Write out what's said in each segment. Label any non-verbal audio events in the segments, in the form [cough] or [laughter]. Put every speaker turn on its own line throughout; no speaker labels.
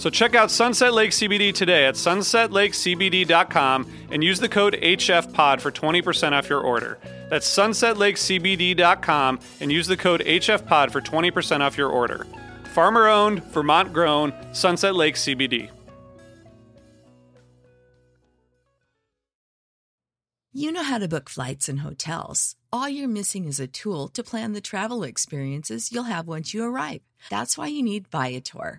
So check out Sunset Lake CBD today at sunsetlakecbd.com and use the code HFPOD for 20% off your order. That's sunsetlakecbd.com and use the code HFPOD for 20% off your order. Farmer owned, Vermont grown, Sunset Lake CBD.
You know how to book flights and hotels. All you're missing is a tool to plan the travel experiences you'll have once you arrive. That's why you need Viator.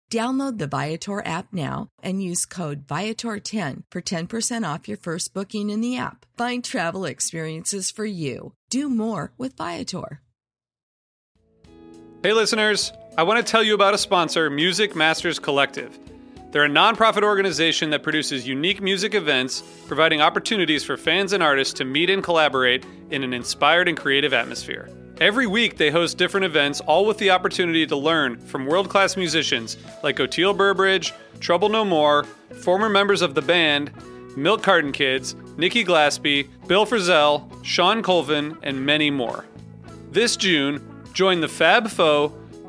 Download the Viator app now and use code Viator10 for 10% off your first booking in the app. Find travel experiences for you. Do more with Viator.
Hey, listeners, I want to tell you about a sponsor, Music Masters Collective. They're a nonprofit organization that produces unique music events, providing opportunities for fans and artists to meet and collaborate in an inspired and creative atmosphere. Every week, they host different events, all with the opportunity to learn from world class musicians like Oteil Burbridge, Trouble No More, former members of the band, Milk Carton Kids, Nikki Glaspie, Bill Frisell, Shawn Colvin, and many more. This June, join the Fab Four,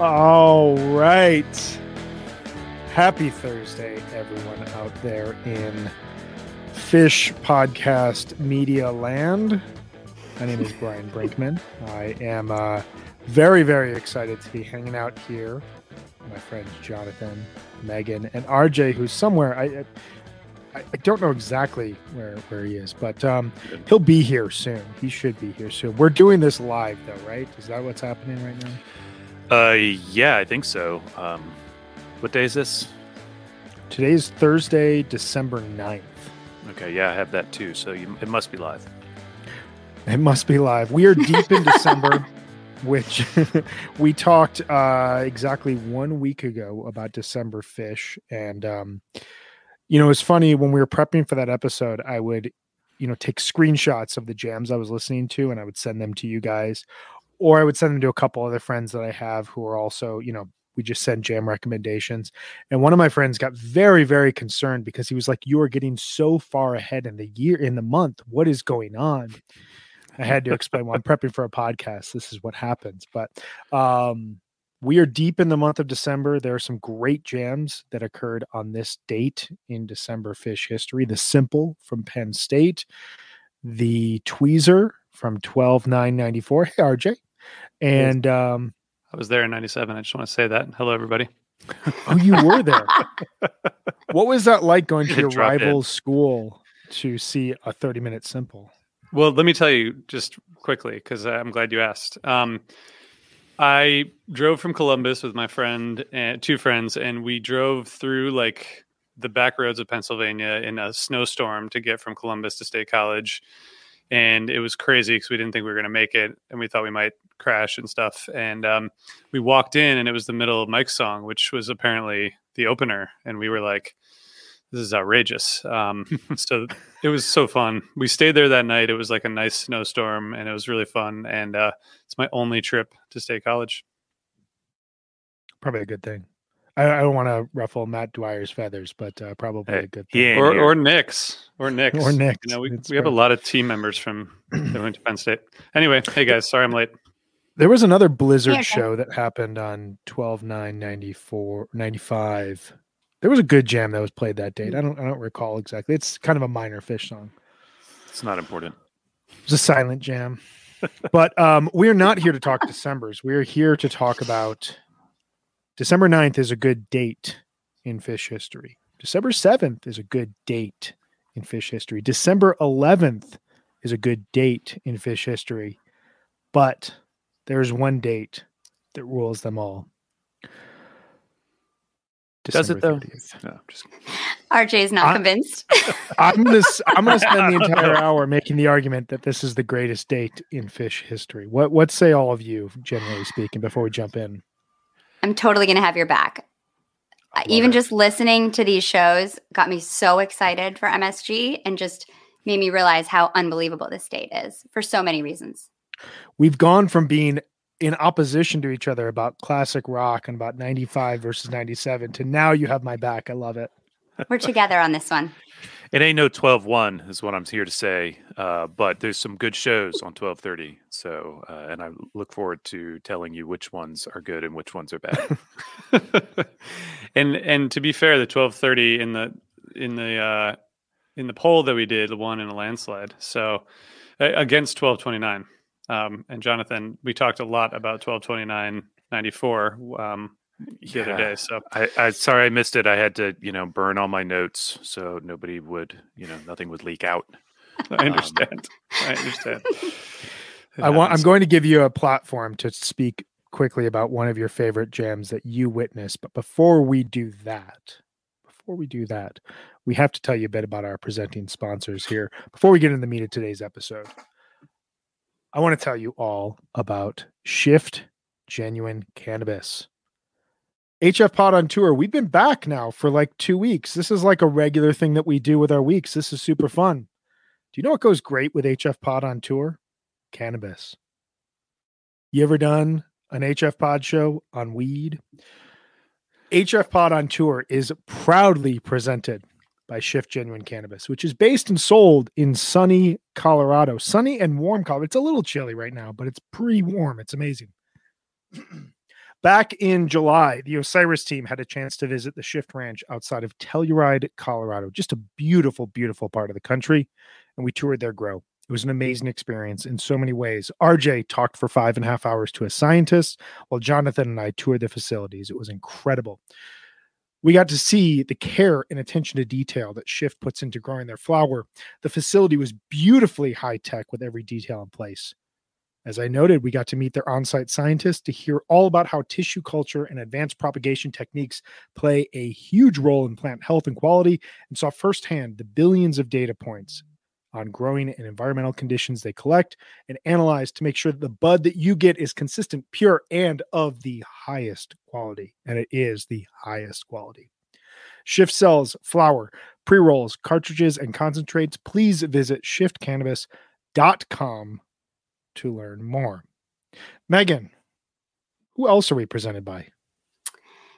All right. Happy Thursday, everyone out there in Phish Podcast Media Land. My name is [laughs] Brian Brinkman. I am uh, very, very excited to be hanging out here. My friends Jonathan, Megan, and RJ, who's somewhere. I, I, I don't know exactly where, where he is, but um, he'll be here soon. He should be here soon. We're doing this live, though, right? Is that what's happening right now?
Uh, yeah, I think so. Um, what day is this?
Today's Thursday, December 9th.
Okay, yeah, I have that too. So you, it must be live.
It must be live. We are deep in [laughs] December, which [laughs] we talked uh, exactly one week ago about December Phish. And, um, you know, it's funny when we were prepping for that episode, I would, you know, take screenshots of the jams I was listening to and I would send them to you guys, or I would send them to a couple other friends that I have who are also, you know, we just send jam recommendations. And one of my friends got very, very concerned because he was like, You are getting so far ahead in the year, in the month. What is going on? I had to explain well, I'm prepping for a podcast. This is what happens. But um, we are deep in the month of December. There are some great jams that occurred on this date in December Phish history. The Simple from Penn State, the Tweezer from 12 994. Hey, RJ. And um,
I was there in 97. I just want to say that. Hello, everybody. [laughs]
oh, you were there. [laughs] what was that like going to your
rival in.
school to see a 30 minute simple?
Well, let me tell you just quickly because I'm glad you asked. Um, I drove from Columbus with my friend and two friends, and we drove through like the back roads of Pennsylvania in a snowstorm to get from Columbus to State College. And it was crazy because we didn't think we were going to make it, and we thought we might crash and stuff. And um, we walked in, and it was the middle of Mike's song, which was apparently the opener, and we were like, "This is outrageous." Um, [laughs] so it was so fun. We stayed there that night. It was like a nice snowstorm, and it was really fun. And uh, it's my only trip to State College.
Probably a good thing. I, I don't want to ruffle Matt Dwyer's feathers, but uh, probably
Hey,
a good
he
thing.
ain't
or
here.
or Knicks or Knicks
Or Knicks.
You know, we,
It's
we have a lot of team members from that went to Penn State. Anyway, hey guys, sorry I'm late.
There was another Blizzard
Yeah,
show that happened on 12 9 94 95. There was a good jam that was played that date. I don't I don't recall exactly. It's kind of a minor Phish song.
It's not important.
It was a silent jam. but um, we're not here to talk [laughs] December's. We're here to talk about December 9th is a good date in Phish history. December 7th is a good date in Phish history. December 11th is a good date in Phish history. But there's one date that rules them all.
Does it, though?
30th.
No, just kidding.
RJ is not
I-
convinced. [laughs]
I'm gonna s- I'm gonna spend the [laughs] entire hour making the argument that this is the greatest date in Phish history. What what say all of you, generally speaking, before we jump in?
I'm totally going to have your back. Even
it.
just listening to these shows got me so excited for MSG and just made me realize how unbelievable this date is for so many reasons.
we've gone from being in opposition to each other about classic rock and about 95 versus 97 to now you have my back. I love it.
We're together on this one. [laughs]
It ain't no 12 1 is what I'm here to say. Uh, but there's some good shows on 1230. So, uh, and I look forward to telling you which ones are good and which ones are bad. [laughs]
and and to be fair, the 1230 in the in the uh, in the poll that we did won in a landslide. So against 1229. Um, and Jonathan, we talked a lot about 1229 94 um, the other day. So
I, I sorry I missed it. I had to, you know, burn all my notes so nobody would, you know, nothing would leak out. [laughs]
I um, understand. I understand. [laughs]
I want I'm going to give you a platform to speak quickly about one of your favorite jams that you witnessed. But before we do that, before we do that, we have to tell you a bit about our presenting sponsors here before we get into the meat of today's episode. I want to tell you all about Shift Genuine Cannabis. HF Pod on tour. We've been back now for like two weeks. This is like a regular thing that we do with our weeks. This is super fun. Do you know what goes great with HF Pod on tour? Cannabis. You ever done an HF Pod show on weed? HF Pod on tour is proudly presented by Shift Genuine Cannabis, which is based and sold in sunny Colorado. Sunny and warm Colorado. It's a little chilly right now, but it's pretty warm. It's amazing. [clears throat] Back in July, the Osiris team had a chance to visit the Shift Ranch outside of Telluride, Colorado. Just a beautiful, beautiful part of the country. And we toured their grow. It was an amazing experience in so many ways. RJ talked for five and a half hours to a scientist, while Jonathan and I toured the facilities. It was incredible. We got to see the care and attention to detail that Shift puts into growing their flower. The facility was beautifully high tech with every detail in place. As I noted, we got to meet their on site scientists to hear all about how tissue culture and advanced propagation techniques play a huge role in plant health and quality, and saw firsthand the billions of data points on growing and environmental conditions they collect and analyze to make sure that the bud that you get is consistent, pure, and of the highest quality. And it is the highest quality. Shift sells flower, pre rolls, cartridges, and concentrates. Please visit shiftcannabis.com to learn more. Megan, who else are we presented by?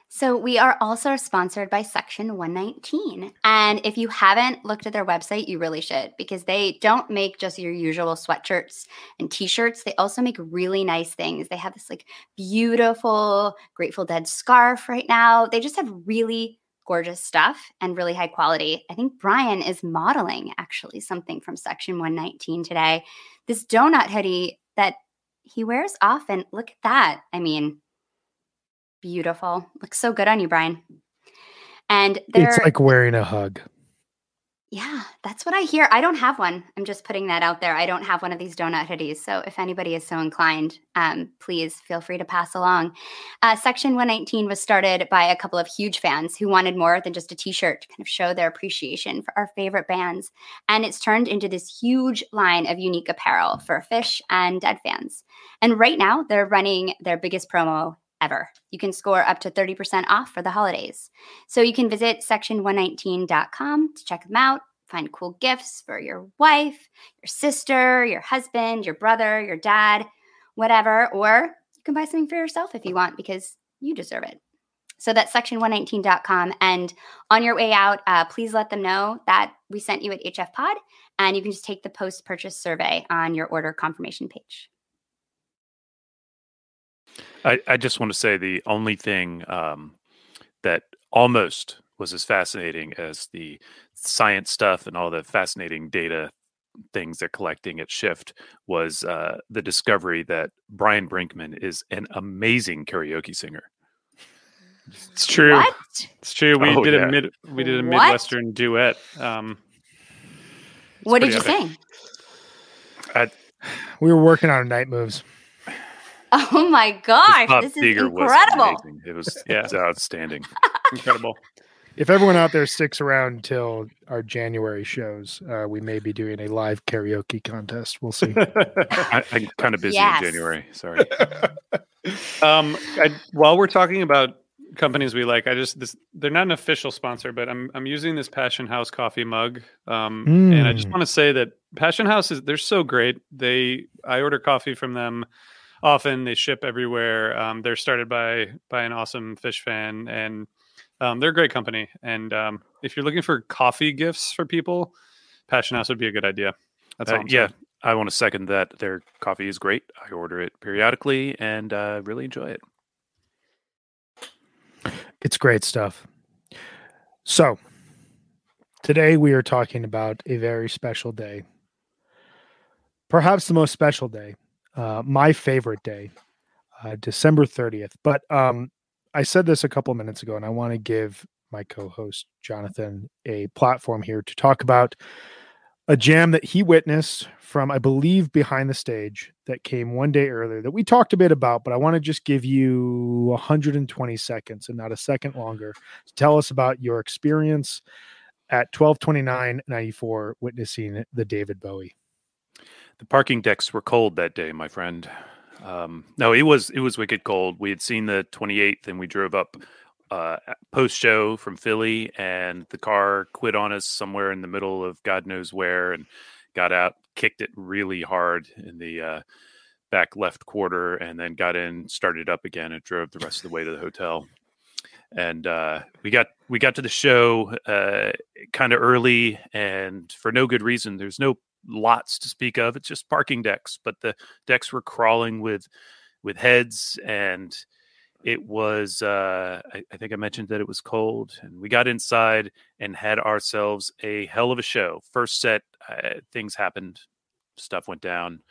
So we are also sponsored by Section 119. And if you haven't looked at their website, you really should because they don't make just your usual sweatshirts and t-shirts. They also make really nice things. They have this like beautiful Grateful Dead scarf right now. They just have really gorgeous stuff and really high quality. I think Brian is modeling actually something from section 119 today. This donut hoodie that he wears often. Look at that. I mean, beautiful. Looks so good on you, Brian. And
it's like wearing a hug.
Yeah, that's what I hear. I don't have one. I'm just putting that out there. I don't have one of these donut hoodies. So if anybody is so inclined, um, please feel free to pass along. Uh, Section 119 was started by a couple of huge fans who wanted more than just a t shirt to kind of show their appreciation for our favorite bands. And it's turned into this huge line of unique apparel for Phish and Dead fans. And right now, they're running their biggest promo ever. You can score up to 30% off for the holidays. So you can visit section119.com to check them out, find cool gifts for your wife, your sister, your husband, your brother, your dad, whatever. Or you can buy something for yourself if you want because you deserve it. So that's section119.com. And on your way out, uh, please let them know that we sent you at HF Pod, and you can just take the post purchase survey on your order confirmation page.
I, I just want to say the only thing um, that almost was as fascinating as the science stuff and all the fascinating data things they're collecting at Shift was uh, the discovery that Brian Brinkman is an amazing karaoke singer.
It's true.
What?
It's true. We
Oh,
did
yeah.
a mid we did a
What?
midwestern duet. Um,
What did you
epic.
sing?
I,
We were working on night moves. [laughs]
Oh my gosh, this is
Seger was
incredible.
It was,
Yeah.
it was outstanding. [laughs]
incredible.
If everyone out there sticks around until our January shows, uh, we may be doing a live karaoke contest. We'll see. [laughs]
I, I'm kind of busy
Yes.
in January. Sorry.
Um, I, while we're talking about companies we like, I just this they're not an official sponsor, but I'm I'm using this Passion House coffee mug, um, and I just
Mm.
want to say that Passion House is they're so great. They I order coffee from them often. They ship everywhere. Um, they're started by by an awesome Phish fan, and um, they're a great company. And um, if you're looking for coffee gifts for people, Passion House would be a good idea. That's all.
Uh,
I'm
yeah. I want to second that. Their coffee is great. I order it periodically and uh, really enjoy it.
It's great stuff. So, today we are talking about a very special day. Perhaps the most special day, uh, my favorite day, uh, December 30th. But um, I said this a couple minutes ago, and I want to give my co host, Jonathan, a platform here to talk about a jam that he witnessed from, I believe, behind the stage that came one day earlier that we talked a bit about, but I want to just give you 120 seconds and not a second longer to tell us about your experience at 1229.94 witnessing the David Bowie.
The parking decks were cold that day, my friend. Um, no, it was it was wicked cold. We had seen the 28th, and we drove up uh, post show from Philly, and the car quit on us somewhere in the middle of God knows where, and got out, kicked it really hard in the uh, back left quarter, and then got in, started up again, and drove the rest of the way to the hotel. And uh, we got we got to the show uh, kind of early, and for no good reason. There's no lots to speak of. It's just parking decks, but the decks were crawling with with heads and it was uh I, I think i mentioned that it was cold and we got inside and had ourselves a hell of a show first set uh, things happened stuff went down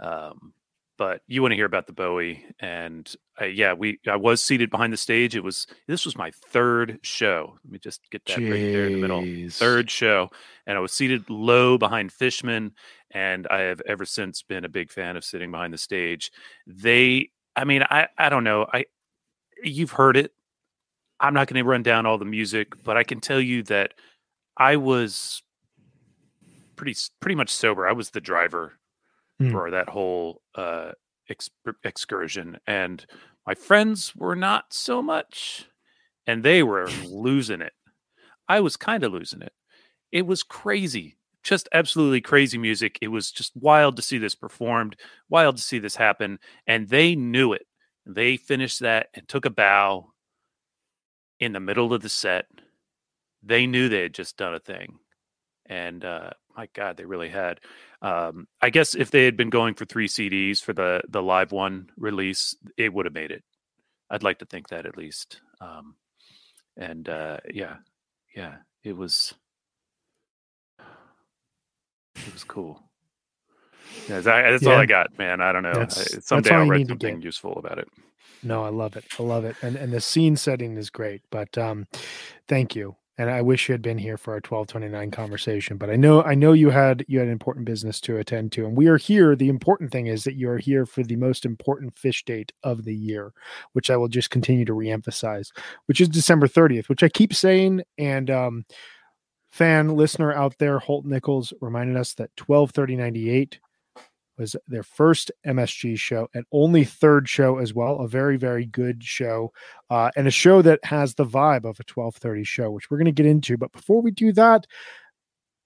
um but you want to hear about the bowie and uh, yeah we i was seated behind the stage it was this was my third show let me just get that right there in the middle third show and i was seated low behind fishman and i have ever since been a big fan of sitting behind the stage. They i mean i i don't know i you've heard it i'm not going to run down all the music but i can tell you that i was pretty pretty much sober i was the driver
Hmm.
for that whole uh ex- excursion and my friends were not so much and they were [laughs] losing it. I was kind of losing it. It was crazy just absolutely crazy music. It was just wild to see this performed wild to see this happen and they knew it. They finished that and took a bow in the middle of the set. They knew they had just done a thing and uh my god they really had um i guess if they had been going for three cds for the the live one release it would have made it i'd like to think that at least um and uh, yeah, yeah, it was it was cool. Yeah, that, that's
Yeah.
all I got, man. I don't know.
That's-
I-
that's
Someday I'll write something useful about it.
No, I love it. I love it. And and the scene setting is great. But um thank you. And I wish you had been here for our 1229 conversation. But I know I know you had you had important business to attend to. And we are here. The important thing is that you are here for the most important Phish date of the year, which I will just continue to reemphasize, which is December 30th, which I keep saying. And um fan listener out there, Holt Nichols reminded us that 123098 was their first MSG show and only third show as well. A very, very good show, uh, and a show that has the vibe of a twelve thirty show, which we're going to get into. But before we do that,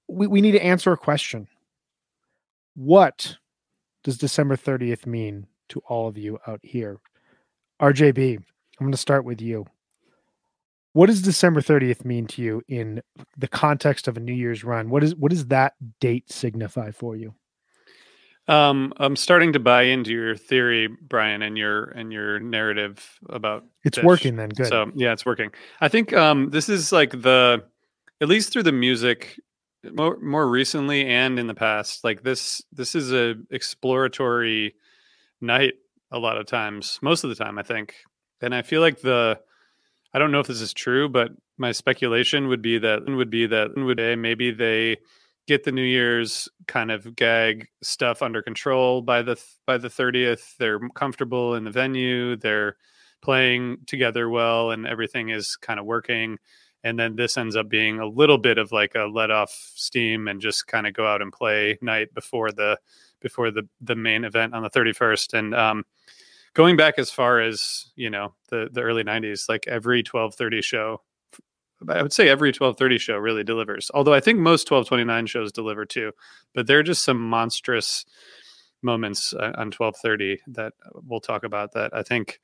we, we need to answer a question. What does December thirtieth mean to all of you out here? RJB, I'm going to start with you. What does December 30th mean to you in the context of a New Year's run? What is what does that date signify for you?
Um, I'm starting to buy into your theory, Brian, and your and your narrative about
It's working then. Good.
So yeah, it's working. I think um, this is like the, at least through the music, more more recently and in the past, like this this is a exploratory night a lot of times, most of the time, I think, and I feel like the, I don't know if this is true, but my speculation would be that would be that would maybe they get the New Year's kind of gag stuff under control by the by the 30th. They're comfortable in the venue. They're playing together well and everything is kind of working and then this ends up being a little bit of like a let off steam and just kind of go out and play night before the before the the main event on the 31st and um going back as far as you know the the early 90s like every 1230 show I would say every 1230 show really delivers. Although I think most 1229 shows deliver too, but there are just some monstrous moments uh, on 1230 that we'll talk about that I think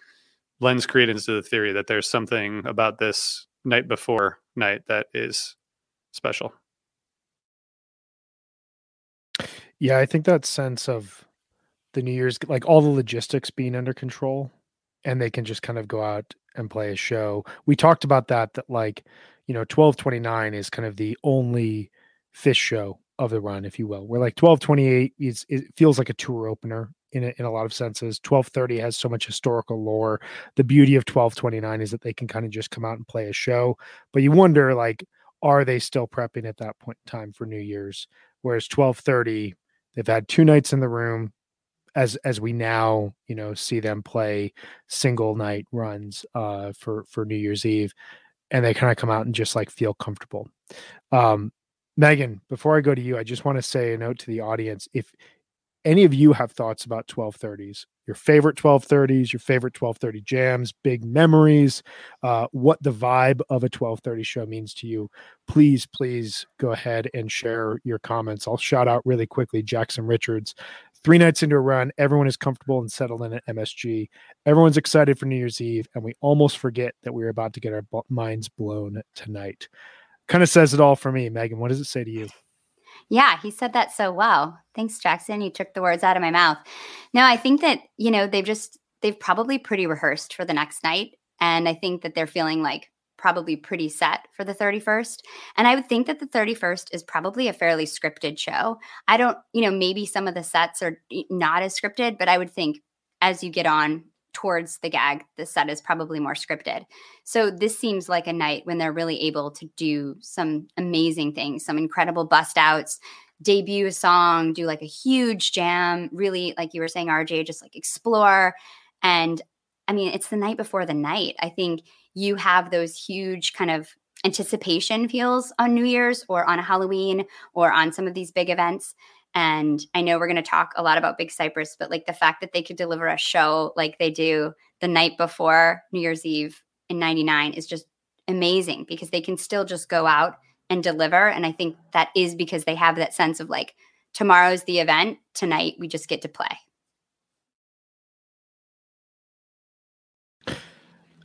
lends credence to the theory that there's something about this night before night that is special.
Yeah, I think that sense of the New Year's, like all the logistics being under control, and they can just kind of go out and play a show. We talked about that, that like, you know, 1229 is kind of the only Phish show of the run, if you will. Where like 1228 is, it feels like a tour opener in a, in a lot of senses. 1230 has so much historical lore. The beauty of 1229 is that they can kind of just come out and play a show. But you wonder, like, are they still prepping at that point in time for New Year's? Whereas 1230, they've had two nights in the room as as we now you know see them play single night runs uh for for new year's eve and they kind of come out and just like feel comfortable. Um megan before i go to you i just want to say a note to the audience if any of you have thoughts about 1230s your favorite 1230s your favorite 1230 jams big memories uh what the vibe of a 1230 show means to you please please go ahead and share your comments. I'll shout out really quickly jackson richards three nights into a run, everyone is comfortable and settled in at MSG. Everyone's excited for New Year's Eve, and we almost forget that we're about to get our minds blown tonight. Kind of says it all for me, Megan. What does it say to you?
Yeah, he said that so well. Thanks, Jackson. You took the words out of my mouth. No, I think that, you know, they've just, they've probably pretty rehearsed for the next night. And I think that they're feeling like probably pretty set for the 31st. And I would think that the 31st is probably a fairly scripted show. I don't, you know, maybe some of the sets are not as scripted, but I would think as you get on towards the gag, the set is probably more scripted. So this seems like a night when they're really able to do some amazing things, some incredible bust outs, debut a song, do like a huge jam, really, like you were saying, RJ, just like explore. And I mean, it's the night before the night. I think you have those huge kind of anticipation feels on New Year's or on Halloween or on some of these big events. And I know we're going to talk a lot about Big Cypress, but like the fact that they could deliver a show like they do the night before New Year's Eve in 99 is just amazing because they can still just go out and deliver. And I think that is because they have that sense of like, tomorrow's the event, tonight we just get to play.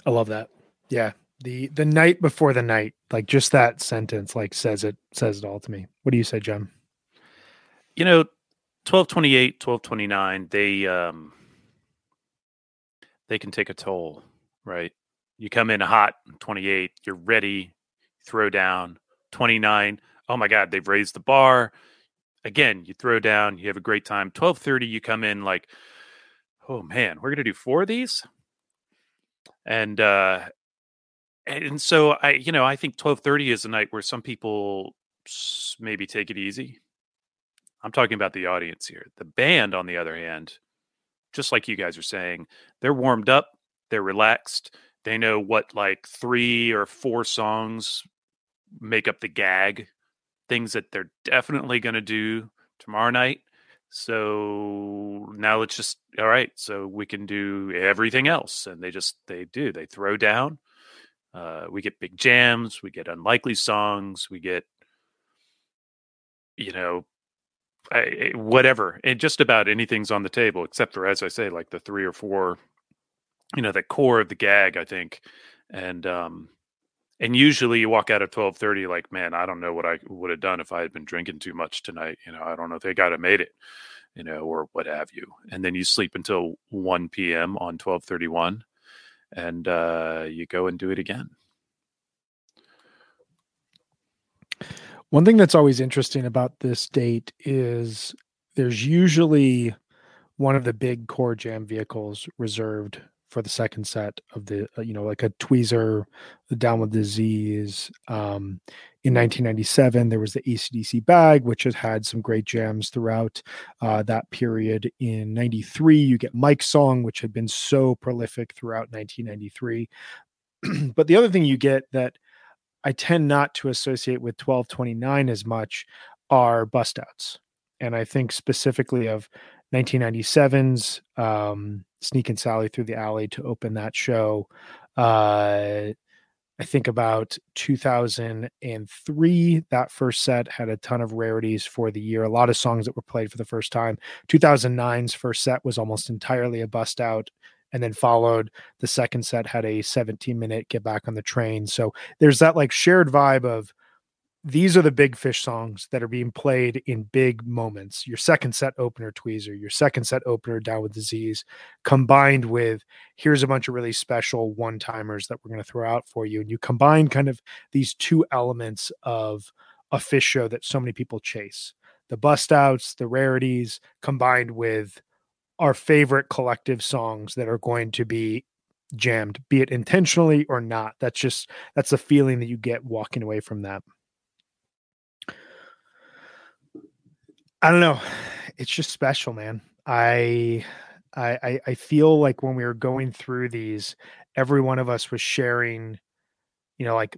I love that. Yeah. The the night before the night, like just that sentence, like says it says it all to me. What do you say, Jem?
You know, 1228, 1229, they um they can take a toll, right? You come in hot, 28, you're ready, throw down, 29. Oh my God, they've raised the bar. Again, you throw down, you have a great time. 1230, you come in like, oh man, we're gonna do four of these. And uh and so I, you know, I think 1230 is a night where some people maybe take it easy. I'm talking about the audience here. The band, on the other hand, just like you guys are saying, they're warmed up, they're relaxed, they know what like three or four songs make up the gag, things that they're definitely going to do tomorrow night. So now let's just all right. So we can do everything else, and they just they do they throw down. Uh, we get big jams, we get unlikely songs, we get you know I, whatever, and just about anything's on the table, except for as I say, like the three or four, you know, the core of the gag. I think, and um, and usually you walk out at twelve thirty, like, man, I don't know what I would have done if I had been drinking too much tonight. You know, I don't know if they got have made it, you know, or what have you. And then you sleep until one p.m. on twelve thirty one, and uh, you go and do it again.
One thing that's always interesting about this date is there's usually one of the big core jam vehicles reserved for the second set of the uh, you know like a tweezer the down with disease um, in 1997 there was the acdc bag which had had some great jams throughout uh, that period. In 93 you get mike's song which had been so prolific throughout 1993 [clears throat] but the other thing you get that I tend not to associate with 1229 as much are bust outs. And I think specifically of 1997's um, Sneakin' Sally Through the Alley to open that show. Uh, I think about 2003, that first set had a ton of rarities for the year, a lot of songs that were played for the first time. 2009's first set was almost entirely a bust out and then followed the second set had a 17 minute get back on the train so there's that like shared vibe of these are the big Phish songs that are being played in big moments your second set opener tweezer your second set opener down with disease combined with here's a bunch of really special one timers that we're going to throw out for you and you combine kind of these two elements of a Phish show that so many people chase the bust outs the rarities combined with our favorite collective songs that are going to be jammed, be it intentionally or not. That's just that's the feeling that you get walking away from that. I don't know. It's just special, man. I I I feel like when we were going through these, every one of us was sharing, you know, like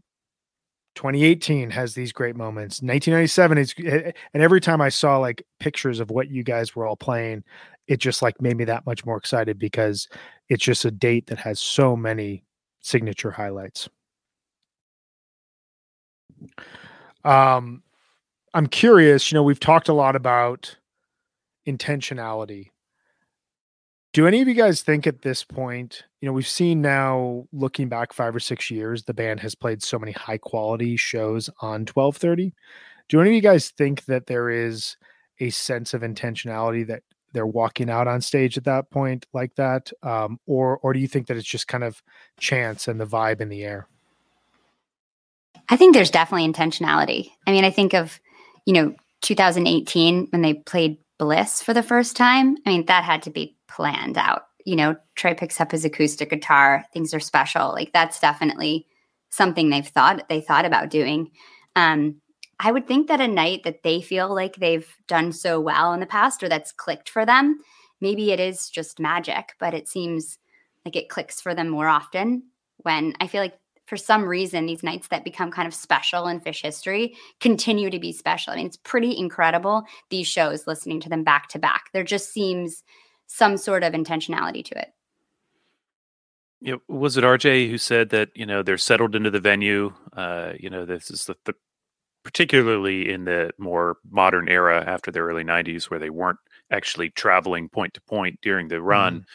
2018 has these great moments 1997 is eh, and every time i saw like pictures of what you guys were all playing it just like made me that much more excited because it's just a date that has so many signature highlights. Um, I'm curious, you know, we've talked a lot about intentionality. Do any of you guys think at this point, you know, we've seen now looking back five or six years, the band has played so many high quality shows on 1230. Do any of you guys think that there is a sense of intentionality that they're walking out on stage at that point like that um, or or do you think that it's just kind of chance and the vibe in the air
i think there's definitely intentionality i mean i think of you know 2018 when they played bliss for the first time. I mean that had to be planned out. You know trey picks up his acoustic guitar things are special. Like that's definitely something they've thought they thought about doing. Um, I would think that a night that they feel like they've done so well in the past or that's clicked for them, maybe it is just magic, but it seems like it clicks for them more often when I feel like for some reason these nights that become kind of special in Phish history continue to be special. I mean, it's pretty incredible these shows listening to them back to back. There just seems some sort of intentionality to it.
Yeah, was it RJ who said that you know they're settled into the venue? Uh, you know, this is the, the particularly in the more modern era after the early 90s where they weren't actually traveling point to point during the run mm.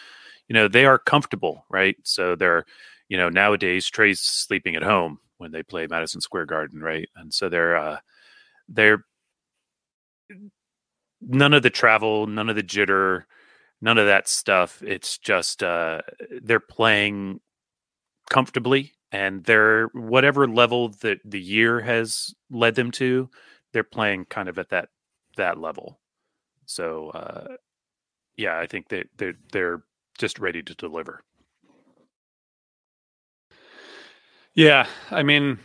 you know they are comfortable right so they're you know nowadays trey's sleeping at home when they play madison square garden right and so they're uh they're none of the travel none of the jitter none of that stuff it's just uh they're playing comfortably, and they're whatever level that the year has led them to, they're playing kind of at that that level. So uh, yeah, I think that they're, they're just ready to deliver.
Yeah, I mean,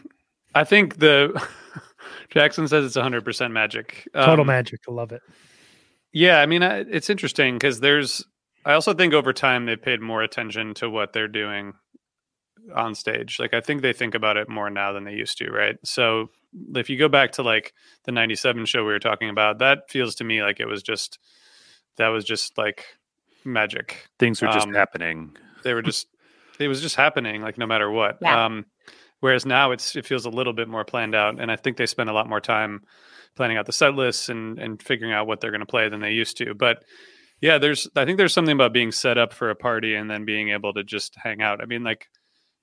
I think the [laughs] Jackson says it's 100% magic.
Total um, magic. I love it.
Yeah, I mean, it's interesting because there's. I also think over time they've paid more attention to what they're doing on stage. Like I think they think about it more now than they used to, right? So if you go back to like the 97 show we were talking about, that feels to me like it was just that was just like magic.
Things were just um, happening.
They were [laughs] just it was just happening like no matter what. Yeah. Um whereas now it's it feels a little bit more planned out and I think they spend a lot more time planning out the set lists and and figuring out what they're going to play than they used to. But yeah, there's I think there's something about being set up for a party and then being able to just hang out. I mean like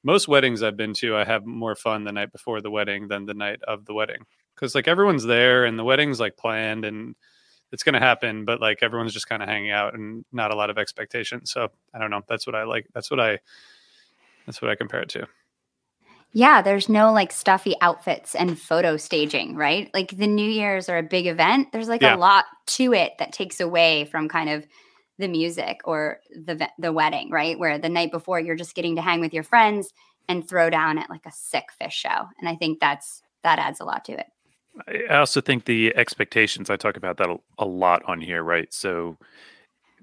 most weddings I've been to, I have more fun the night before the wedding than the night of the wedding because like everyone's there and the wedding's like planned and it's going to happen, but like everyone's just kind of hanging out and not a lot of expectations. So I don't know. That's what I like. That's what I. That's what I compare it to.
Yeah, there's no like stuffy outfits and photo staging, right? Like the New Year's are a big event. There's like yeah. a lot to it that takes away from kind of the music or the the wedding, right? Where the night before you're just getting to hang with your friends and throw down at like a sick Phish show. And I think that's that adds a lot to it.
I also think the expectations I talk about that a, a lot on here, right? So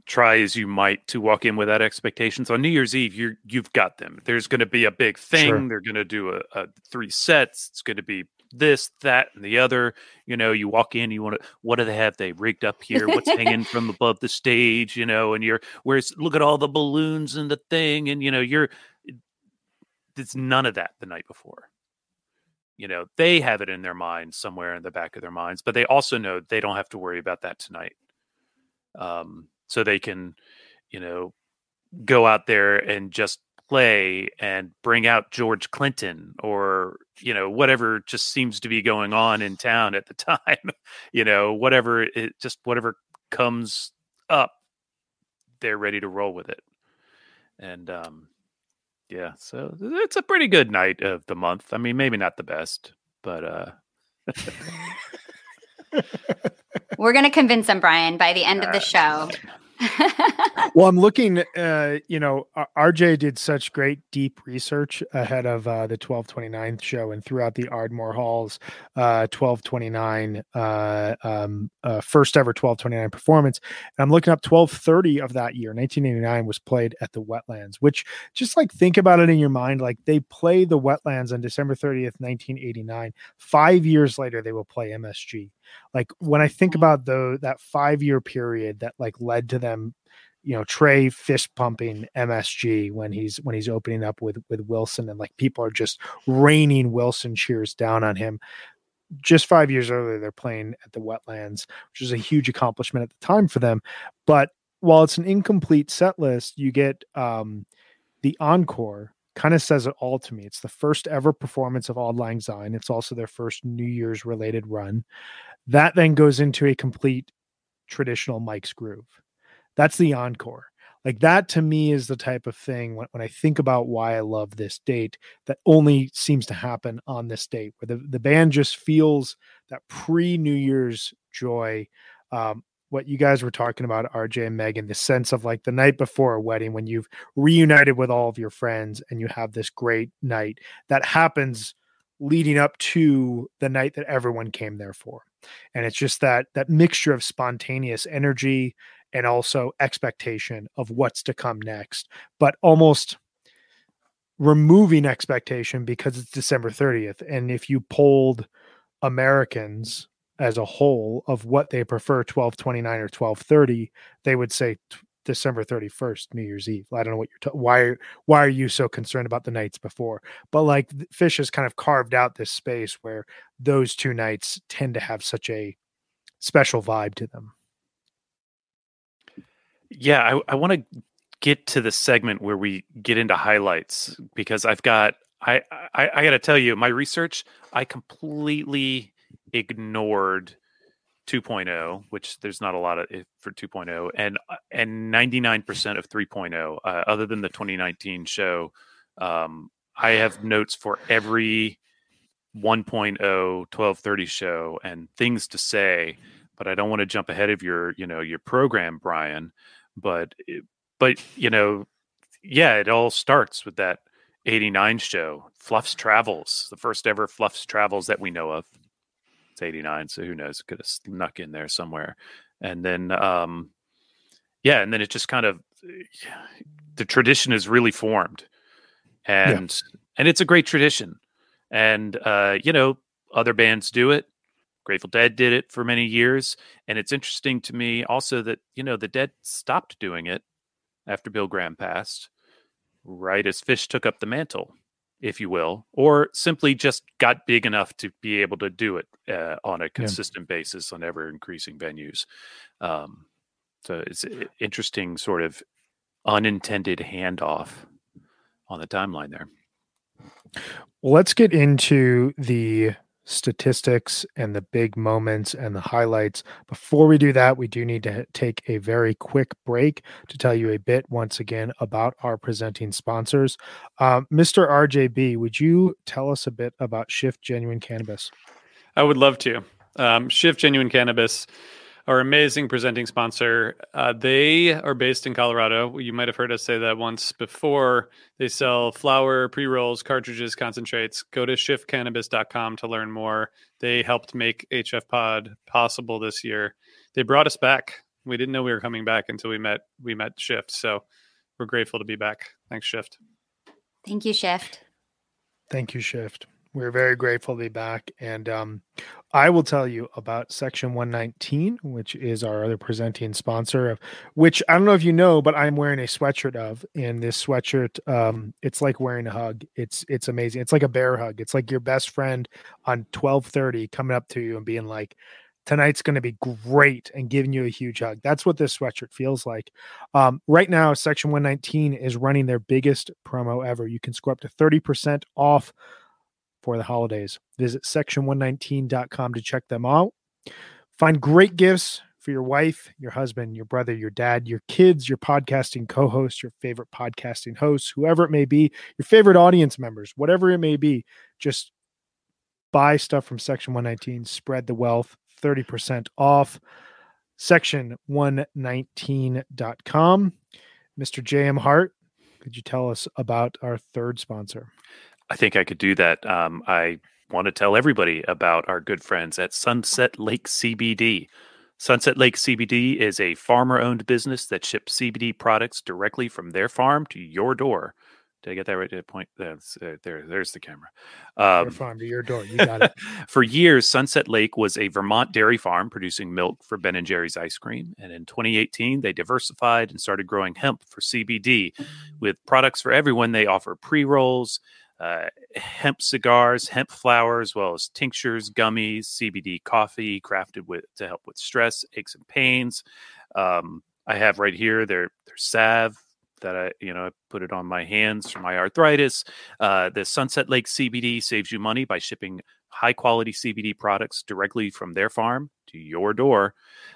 try as you might to walk in with that expectations on New Year's Eve, you you've got them. There's going to be a big thing. Sure. They're going to do a, a, three sets. It's going to be this, that, and the other. You know, you walk in, you want to, what do they have? They rigged up here. What's hanging [laughs] from above the stage? You know, and you're, where's, look at all the balloons and the thing. And, you know, you're, it's none of that the night before. You know, they have it in their mind somewhere in the back of their minds, but they also know they don't have to worry about that tonight. Um, so they can, you know, go out there and just play and bring out George Clinton or you know whatever just seems to be going on in town at the time [laughs] you know whatever it just whatever comes up they're ready to roll with it. And um yeah so it's a pretty good night of the month. I mean maybe not the best but uh [laughs] [laughs]
we're gonna convince them brian by the end All of the show [laughs]
well, I'm looking. Uh, you know, RJ did such great deep research ahead of uh, the 1229 show and throughout the Ardmore Hall's uh, 1229 uh, um, uh, first ever 1229 performance. And I'm looking up 1230 of that year. 1989 was played at the Wetlands. Which just like think about it in your mind. Like they play the Wetlands on December 30th, 1989. Five years later, they will play MSG like when i think mm-hmm. about the that five year period that like led to them you know trey fist pumping msg when he's when he's opening up with with wilson and like people are just raining wilson cheers down on him just five years earlier they're playing at the wetlands which is a huge accomplishment at the time for them but while it's an incomplete set list you get um the encore kind of says it all to me. It's the first ever performance of Auld Lang Syne. It's also their first New Year's related run. That then goes into a complete traditional Mike's groove. That's the encore. Like that to me is the type of thing when, when I think about why I love this date that only seems to happen on this date where the, the band just feels that pre New Year's joy. Um, what you guys were talking about, RJ and Megan, the sense of like the night before a wedding when you've reunited with all of your friends and you have this great night that happens leading up to the night that everyone came there for and it's just that that mixture of spontaneous energy and also expectation of what's to come next but almost removing expectation because it's December 30th and if you polled Americans as a whole of what they prefer 1229 or 1230 they would say December 31st, New Year's Eve. I don't know what you're ta- why why are you so concerned about the nights before? But like Phish has kind of carved out this space where those two nights tend to have such a special vibe to them.
Yeah, I, I want to get to the segment where we get into highlights because I've got I I, I got to tell you my research I completely ignored 2.0, which there's not a lot of for 2.0, and uh, and 99% of 3.0, uh, other than the 2019 show, um, I have notes for every 1.0 1230 show and things to say, but I don't want to jump ahead of your, you know, your program, Brian. But, but you know, yeah, it all starts with that 89 show, Fluff's Travels, the first ever Fluff's Travels that we know of. It's 89, so who knows? Could have snuck in there somewhere. And then, um, yeah, and then it just kind of the tradition is really formed, and yeah. and it's a great tradition. And uh, you know, other bands do it. Grateful Dead did it for many years, and it's interesting to me also that you know the Dead stopped doing it after Bill Graham passed, right as Phish took up the mantle, if you will, or simply just got big enough to be able to do it uh, on a consistent yeah. basis on ever increasing venues. Um, so it's an interesting sort of unintended handoff on the timeline there.
Let's get into the statistics and the big moments and the highlights. Before we do that, we do need to take a very quick break to tell you a bit once again about our presenting sponsors. Um, Mr. RJB, would you tell us a bit about Shift Genuine Cannabis?
I would love to. Um, Shift Genuine Cannabis our amazing presenting sponsor. Uh, they are based in Colorado. You might have heard us say that once before. They sell flower, pre rolls, cartridges, concentrates. Go to shiftcannabis.com to learn more. They helped make HF Pod possible this year. They brought us back. We didn't know we were coming back until we met we met Shift. So we're grateful to be back. Thanks, Shift.
Thank you, Shift.
Thank you, Shift. We're very grateful to be back. And um, I will tell you about Section 119, which is our other presenting sponsor, of which I don't know if you know, but I'm wearing a sweatshirt of. And this sweatshirt, um, it's like wearing a hug. It's it's amazing. It's like a bear hug. It's like your best friend on 1230 coming up to you and being like, tonight's going to be great and giving you a huge hug. That's what this sweatshirt feels like. Um, right now, Section 119 is running their biggest promo ever. You can score up to 30% off for the holidays. Visit section119.com to check them out. Find great gifts for your wife, your husband, your brother, your dad, your kids, your podcasting co host, your favorite podcasting hosts, whoever it may be, your favorite audience members, whatever it may be. Just buy stuff from Section 119, spread the wealth, 30% off. Section119.com. Mr. J.M. Hart, could you tell us about our third sponsor?
I think I could do that. Um, I want to tell everybody about our good friends at Sunset Lake CBD. Sunset Lake CBD is a farmer owned business that ships CBD products directly from their farm to your door. Did I get that right? Point that's, uh, there. There's the camera.
Um, farm to your door. You got it. [laughs]
for years, Sunset Lake was a Vermont dairy farm producing milk for Ben and Jerry's ice cream. And in 2018, they diversified and started growing hemp for CBD. With products for everyone, they offer pre rolls, uh, hemp cigars, hemp flower, as well as tinctures, gummies, CBD coffee, crafted with to help with stress, aches, and pains. Um, I have right here their their salve that I you know I put it on my hands for my arthritis. Uh, the Sunset Lake CBD saves you money by shipping high quality CBD products directly from their farm to your door.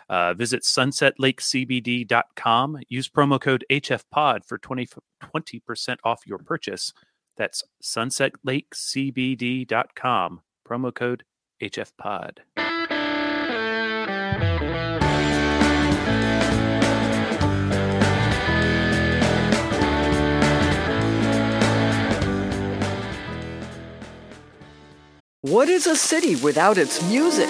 Uh, visit sunsetlakecbd.com. Use promo code HFPOD for 20, 20% off your purchase. That's sunsetlakecbd.com. Promo code HFPod.
What is a city without its music?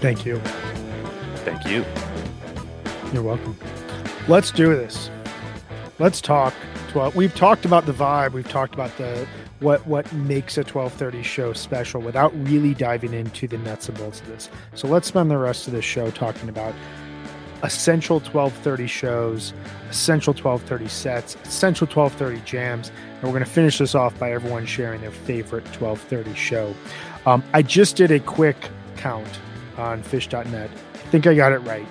Thank you.
Thank you.
You're welcome. Let's do this. Let's talk 12. We've talked about the vibe. We've talked about the what what makes a 12:30 show special without really diving into the nuts and bolts of this. So let's spend the rest of the show talking about essential 12:30 shows, essential 12:30 sets, essential 12:30 jams, and we're going to finish this off by everyone sharing their favorite 12:30 show. Um, I just did a quick count on Phish.net. I think I got it right.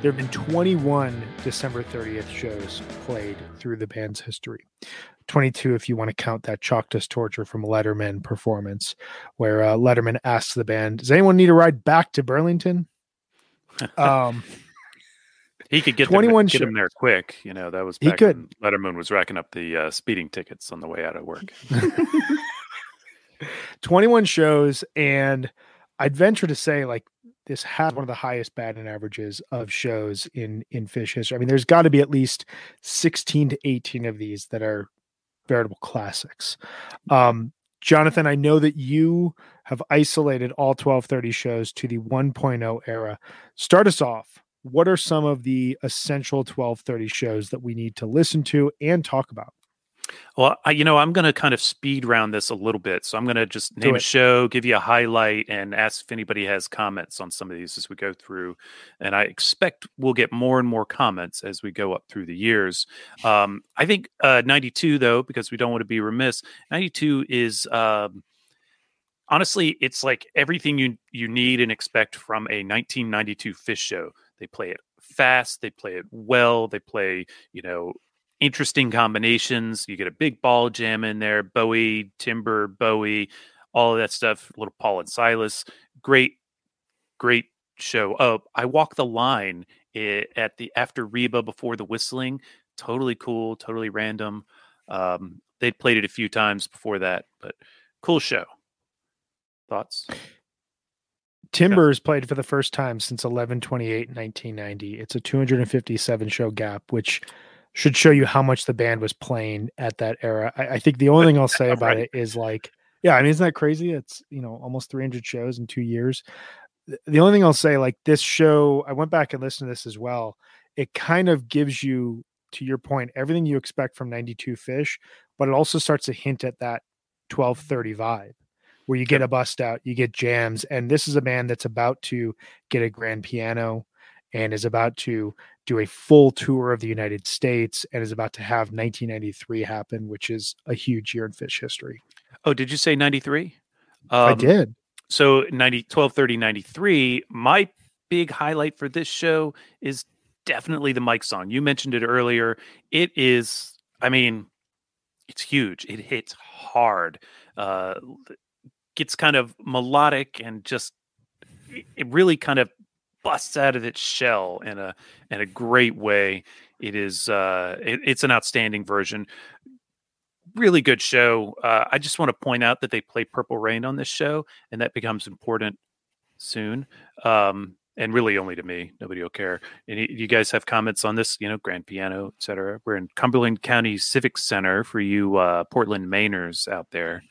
There have been 21 December 30th shows played through the band's history. 22 if you want to count that Chalk Dust Torture from Letterman performance, where uh, Letterman asks the band, Does anyone need a ride back to Burlington? [laughs] Um,
he could get
21
them, get
show-
him there quick. You know, that was
He could.
when Letterman was racking up the uh, speeding tickets on the way out of work. [laughs]
21 shows, and I'd venture to say, like, this has one of the highest batting averages of shows in in Phish history. I mean, there's got to be at least 16 to 18 of these that are veritable classics. Um, Jonathan, I know that you have isolated all 1230 shows to the 1.0 era. Start us off. What are some of the essential 1230 shows that we need to listen to and talk about?
Well, I, you know, I'm going to kind of speed round this a little bit. So I'm going to just name a show, give you a highlight, and ask if anybody has comments on some of these as we go through. And I expect we'll get more and more comments as we go up through the years. Um, I think uh, 92, though, because we don't want to be remiss, 92 is. Um, honestly, it's like everything you you need and expect from a 1992 Phish show. They play it fast, they play it well, they play you know interesting combinations. You get a big ball jam in there, Bowie, Timber, Bowie, all of that stuff. A little Paul and Silas, great, great show. Oh, I walk the line at the after Reba before the whistling. Totally cool, totally random. Um, they'd played it a few times before that, but cool show. Thoughts?
Timbers played for the first time since 11 28 1990. It's a 257 show gap, which should show you how much the band was playing at that era. I, I think the only thing I'll say about
Right.
it is like, yeah, I mean, isn't that crazy? It's, you know, almost 300 shows in two years. The- The only thing I'll say, like, this show, I went back and listened to this as well. It kind of gives you, to your point, everything you expect from 92 Phish, but it also starts to hint at that 1230 vibe where you get a bust out, you get jams. And this is a band that's about to get a grand piano and is about to do a full tour of the United States and is about to have 1993 happen, which is a huge year in Phish history.
Oh, did you say 93?
I
Um,
did.
So 90, 12, 30, 93, my big highlight for this show is definitely the Mike song. You mentioned it earlier. It is, I mean, it's huge. It hits hard. Uh, gets kind of melodic and just it really kind of busts out of its shell in a in a great way. It is uh it, it's an outstanding version. Really good show. Uh, I just want to point out that they play Purple Rain on this show, and that becomes important soon. Um, and really only to me. Nobody will care. You guys have comments on this, you know, grand piano, etc. We're in Cumberland County Civic Center for you uh, Portland Mainers out there.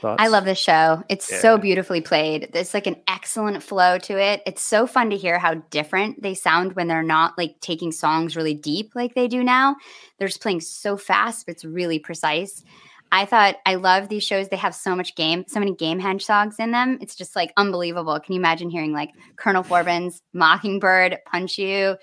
Thoughts?
I love this show. It's so beautifully played. There's like an excellent flow to it. It's so fun to hear how different they sound when they're not like taking songs really deep like they do now. They're just playing so fast, but it's really precise. I thought I love these shows. They have so much game, so many Gamehendge songs in them. It's just like unbelievable. Can you imagine hearing like Colonel Forbin's Mockingbird, Punch You,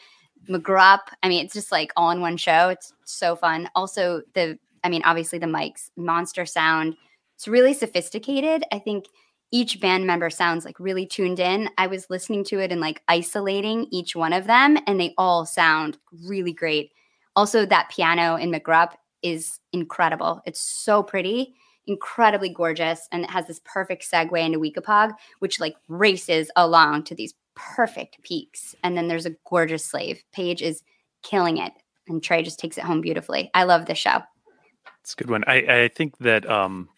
McGrupp? I mean, it's just like all in one show. It's so fun. Also, the I mean, obviously the Mike's, monster sound. It's really sophisticated. I think each band member sounds like really tuned in. I was listening to it and like isolating each one of them, and they all sound really great. Also, that piano in McGrupp is incredible. It's so pretty, incredibly gorgeous, and it has this perfect segue into Weekapaug, which like races along to these perfect peaks. And then there's a gorgeous slave. Page is killing it, and Trey just takes it home beautifully. I love this show.
It's a good one. I, I think that um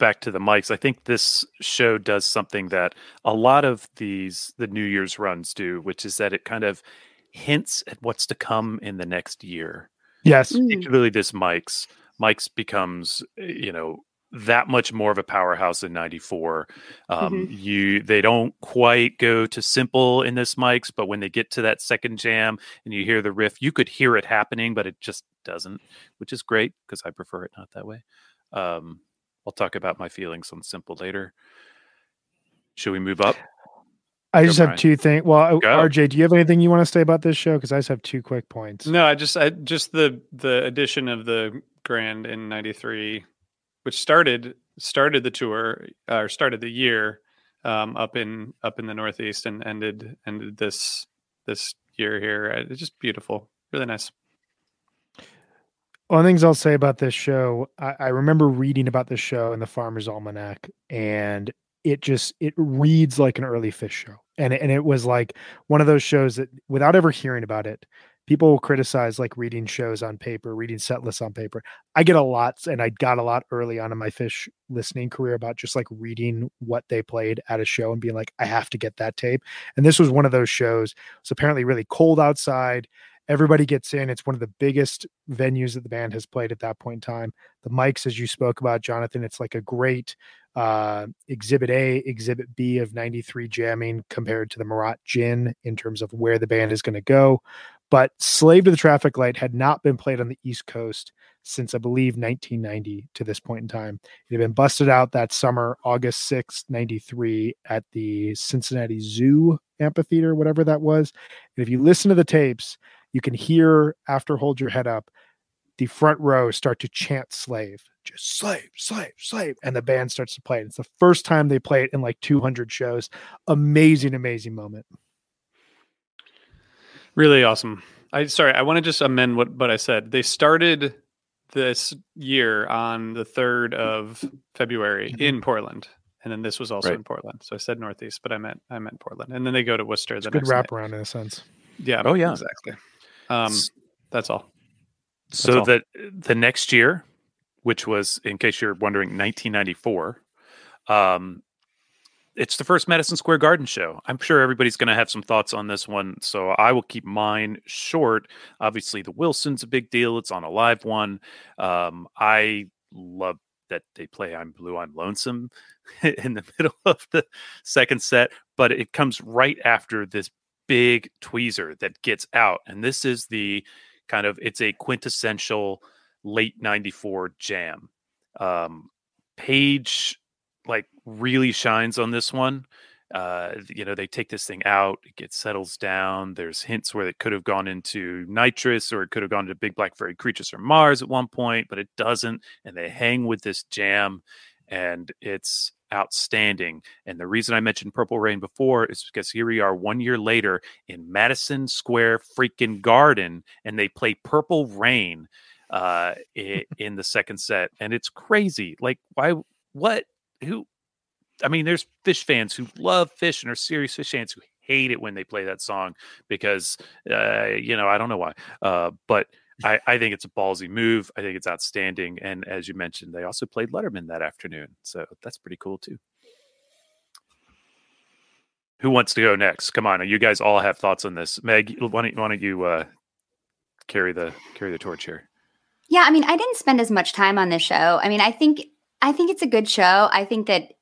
back to the Mike's, I think this show does something that a lot of these the New Year's runs do, which is that it kind of hints at what's to come in the next year.
Yes.
Mm.
Particularly this mics. Mike's becomes, you know, that much more of a powerhouse in 94 um,
Mhm.
you they don't quite go to simple in this Mike's but when they get to that second jam and you hear the riff you could hear it happening but it just doesn't which is great because i prefer it not that way um, i'll talk about my feelings on simple later should we move up
I
Go,
just have two things. Well,
Go.
RJ, do you have anything you want to say about this show? Because I just have two quick points.
No, I just I just the the addition of the Grand in '93, which started started the tour or started the year um, up in up in the Northeast and ended ended this this year here. It's just beautiful, really nice.
One things I'll say about this show, I, I remember reading about this show in the Farmer's Almanac, and it just it reads like an early Phish show, and and it was like one of those shows that without ever hearing about it, people will criticize like reading shows on paper, reading set lists on paper. I get a lot, and I got a lot early on in my Phish listening career about just like reading what they played at a show and being like, I have to get that tape. And this was one of those shows. It's apparently really cold outside everybody gets in it's one of the biggest venues that the band has played at that point in time. The Mike's as you spoke about jonathan it's like a great uh exhibit a exhibit b of 93 jamming compared to the marat gin in terms of where the band is going to go. But slave to the traffic light had not been played on the east coast since i believe 1990 to this point in time. It had been busted out that summer august 6 93 at the cincinnati zoo amphitheater whatever that was. And if you listen to the tapes you can hear after hold your head up the front row start to chant slave just slave slave slave and the band starts to play it it's the first time they play it in like 200 shows amazing amazing moment
Really awesome. I sorry, I want to just amend what what I said. They started this year on the third of February
Mhm.
in Portland, and then this was also
Right.
in Portland. So I said Northeast, but I meant I meant Portland, and then they go to Worcester.
it's
the
a good
next night.
wraparound in a sense
Yeah.
Oh, yeah.
Exactly. Um, that's all.
so
all.
that the next year which was in case you're wondering 1994 um it's the first madison square garden show i'm sure everybody's going to have some thoughts on this one so i will keep mine short obviously the wilson's a big deal it's on a live one um i love that they play i'm blue i'm lonesome [laughs] in the middle of the second set but it comes right after this big tweezer that gets out and this is the kind of it's a quintessential late 94 jam. Um Page like really shines on this one. Uh you know they take this thing out it gets settles down there's hints where it could have gone into nitrous or it could have gone to big black furry creatures from mars at one point but it doesn't and they hang with this jam and it's outstanding and the reason i mentioned purple rain before is because here we are one year later in madison square freaking garden and they play purple rain uh [laughs] in the second set and it's crazy like why what who i mean there's Phish fans who love Phish and are serious Phish fans who hate it when they play that song because uh you know i don't know why uh but I, I think it's a ballsy move. I think it's outstanding. And as you mentioned, they also played Letterman that afternoon. So that's pretty cool too. Who wants to go next? Come on. You guys all have thoughts on this. Meg, why don't, why don't you uh, carry the carry the torch here?
Yeah, I mean, I didn't spend as much time on this show. I mean, I think I think it's a good show. I think that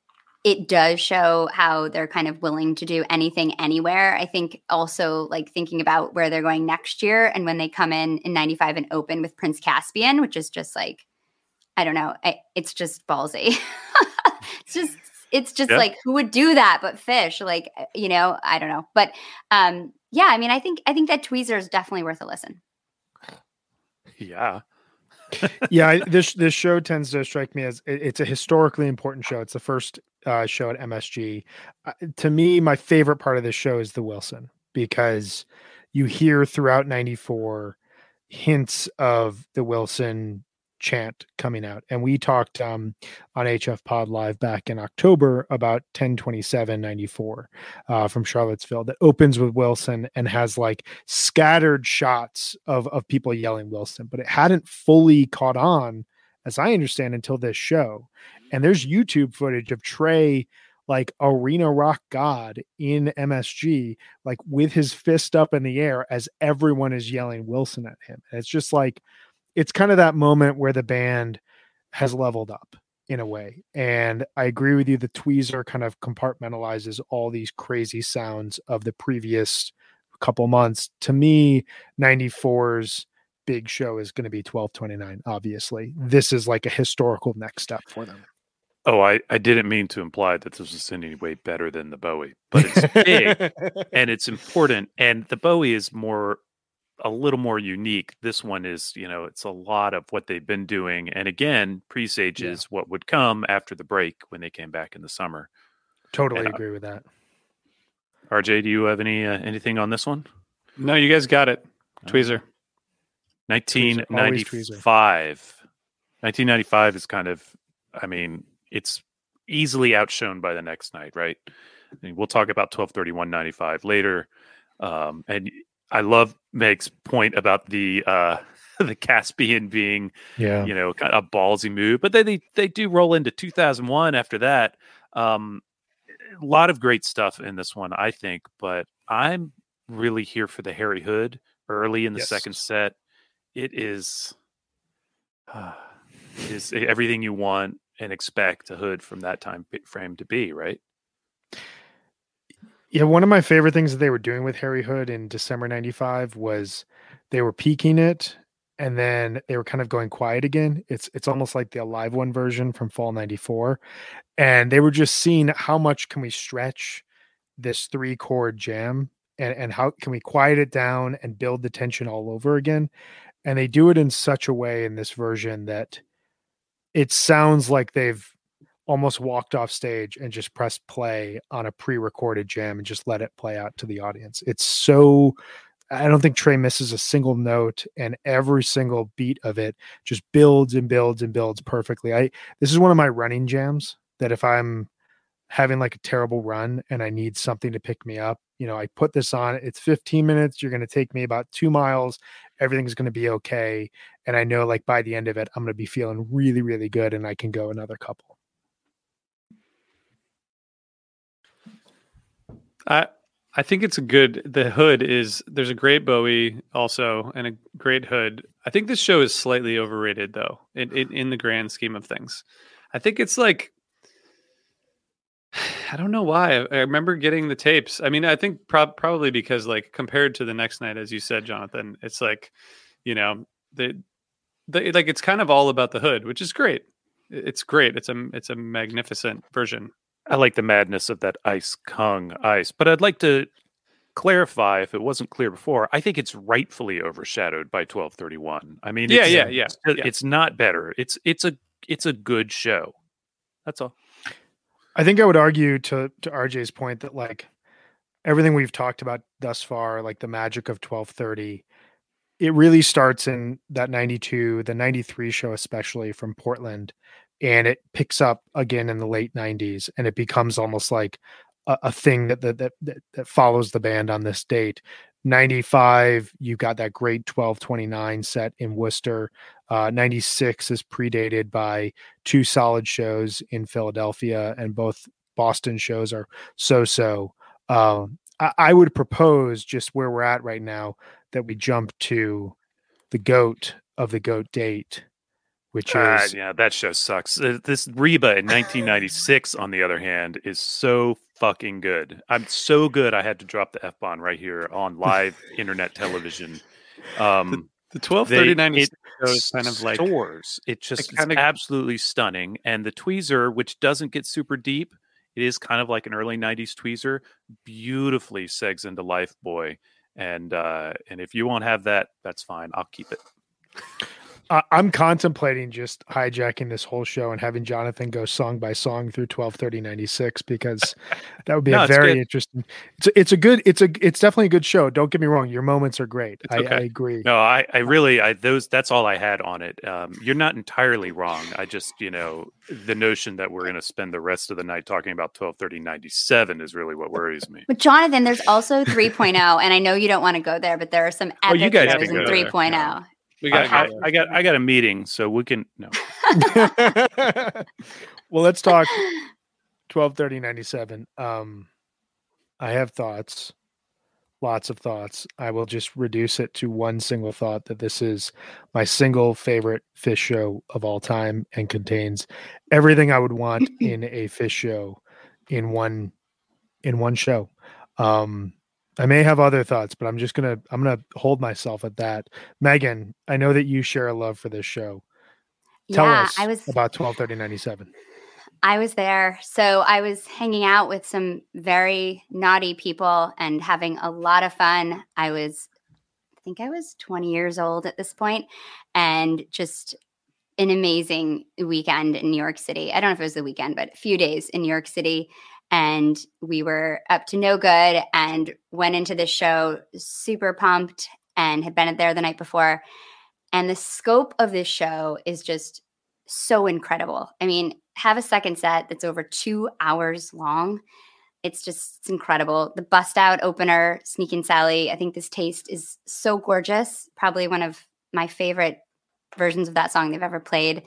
it does show how they're kind of willing to do anything anywhere. I think also like thinking about where they're going next year and when they come in in 95 and open with Prince Caspian, which is just like I don't know, I, it's just ballsy. [laughs] it's just it's just
Yeah.
like who would do that but Phish like uh, you know i don't know but um yeah i mean i think i think that tweezer is definitely worth a listen
Yeah.
yeah I- this this show tends to strike me as it- it's a historically important show it's the first uh, show at msg uh, to me my favorite part of this show is the wilson because you hear throughout 94 hints of the wilson chant coming out and we talked um, on hf pod live back in october about 102794 uh, from charlottesville that opens with wilson and has like scattered shots of of people yelling wilson but it hadn't fully caught on as i understand until this show and there's youtube footage of trey like arena rock god in msg like with his fist up in the air as everyone is yelling wilson at him and it's just like it's kind of that moment where the band has leveled up in a way. And I agree with you. The tweezer kind of compartmentalizes all these crazy sounds of the previous couple months. To me, 94's big show is going to be 1229. Obviously, this is like a historical next step for them.
Oh, I, I didn't mean to imply that this was in any way better than the Bowie, [laughs] but it's big and it's [laughs] important. And the Bowie is more a little more unique. This one is, you know, it's a lot of what they've been doing. And again, presages yeah. what would come after the break when they came back in the summer.
Totally and, uh, agree with that.
RJ, do you have any uh, anything on this one?
No, you guys got it. Tweezer.
1995. 1995 is kind of, I mean, it's easily outshone by the next night, right? I mean, we'll talk about 1231.95 later. Um, and I love Meg's point about the uh, [laughs] the Caspian being, yeah, you know, kind of a ballsy move, but they they, they do roll into 2001 after that. Um, a lot of great stuff in this one, I think, but I'm really here for the Harry Hood early in the yes. second set. It is, uh, [sighs] it is everything you want and expect a Hood from that time frame to be, right?
Yeah, one of my favorite things that they were doing with Harry Hood in December 95 was they were peaking it and then they were kind of going quiet again. It's it's almost like the Alive One version from Fall 94. And they were just seeing how much can we stretch this three chord jam and, and how can we quiet it down and build the tension all over again. And they do it in such a way in this version that it sounds like they've almost walked off stage and just pressed play on a pre-recorded jam and just let it play out to the audience. It's so I don't think Trey misses a single note and every single beat of it just builds and builds and builds perfectly. I this is one of my running jams that if I'm having like a terrible run and I need something to pick me up, you know, I put this on. It's 15 minutes. You're going to take me about 2 miles. Everything's going to be okay and I know like by the end of it I'm going to be feeling really really good and I can go another couple.
I I think it's a good. The hood is there's a great Bowie also and a great hood. I think this show is slightly overrated though in in, in the grand scheme of things. I think it's like [sighs] I don't know why. I, remember getting the tapes. I mean, I think prob- probably because like compared to the next night, as you said, Jonathan, it's like you know the, the like it's kind of all about the hood, which is great. It's great. It's a it's a magnificent version
I like the madness of that ice Kung ice, but I'd like to clarify if it wasn't clear before. I think it's rightfully overshadowed by 1231. I mean,
yeah, yeah, yeah,
it's, yeah. It's not better. It's it's a it's a good show. That's all.
I think I would argue to to RJ's point that like everything we've talked about thus far, like the magic of 1230, it really starts in that 92, the 93 show, especially from Portland, and it picks up again in the late 90s and it becomes almost like a, a thing that, that that that follows the band on this date 95 you've got that great 1229 set in worcester. Uh, 96 is predated by two solid shows in philadelphia and both boston shows are so so um, I, I would propose just where we're at right now that we jump to the goat of the goat date which uh, is
yeah, that show sucks. Uh, this Reba in 1996, on the other hand, is so fucking good. I'm so good. I had to drop the f bomb right here on live internet television. Um,
the, the 1230 is kind of like
stores. It just kind of absolutely stunning. And the tweezer, which doesn't get super deep, it is kind of like an early 90s tweezer, beautifully segs into Life Boy. And uh, and if you won't have that, that's fine. I'll keep it.
I'm contemplating just hijacking this whole show and having Jonathan go song by song through 123096 because that would be [laughs] no, a very interesting. It's a, it's a good it's a it's definitely a good show. Don't get me wrong, your moments are great. I, okay. I, agree.
No, I I really I those that's all I had on it. Um, you're not entirely wrong. I just you know the notion that we're going to spend the rest of the night talking about 123097 is really what worries me.
But Jonathan, there's also 3.0, and I know you don't want to go there, but there are some epic oh, you guys shows in 3.0.
We got, I, I, I, got, I got a meeting, so we can no. [laughs]
well, let's talk. Twelve thirty ninety seven. Um, I have thoughts. lots of thoughts. I will just reduce it to one single thought that this is my single favorite Phish show of all time and contains everything I would want [laughs] in a Phish show in one in one show. Um I may have other thoughts, but I'm just gonna I'm gonna hold myself at that. Megan, I know that you share a love for this show. Tell
yeah,
us
I was
about twelve thirty ninety seven.
I was there. So I was hanging out with some very naughty people and having a lot of fun. I was, I think I was 20 years old at this point and just an amazing weekend in New York City. I don't know if it was the weekend, but a few days in New York City. And we were up to no good and went into the show super pumped and had been there the night before. And the scope of this show is just so incredible. I mean, have a second set that's over two hours long. It's just it's incredible. The bust out opener, Sneakin' Sally. I think this taste is so gorgeous. Probably one of my favorite versions of that song they've ever played.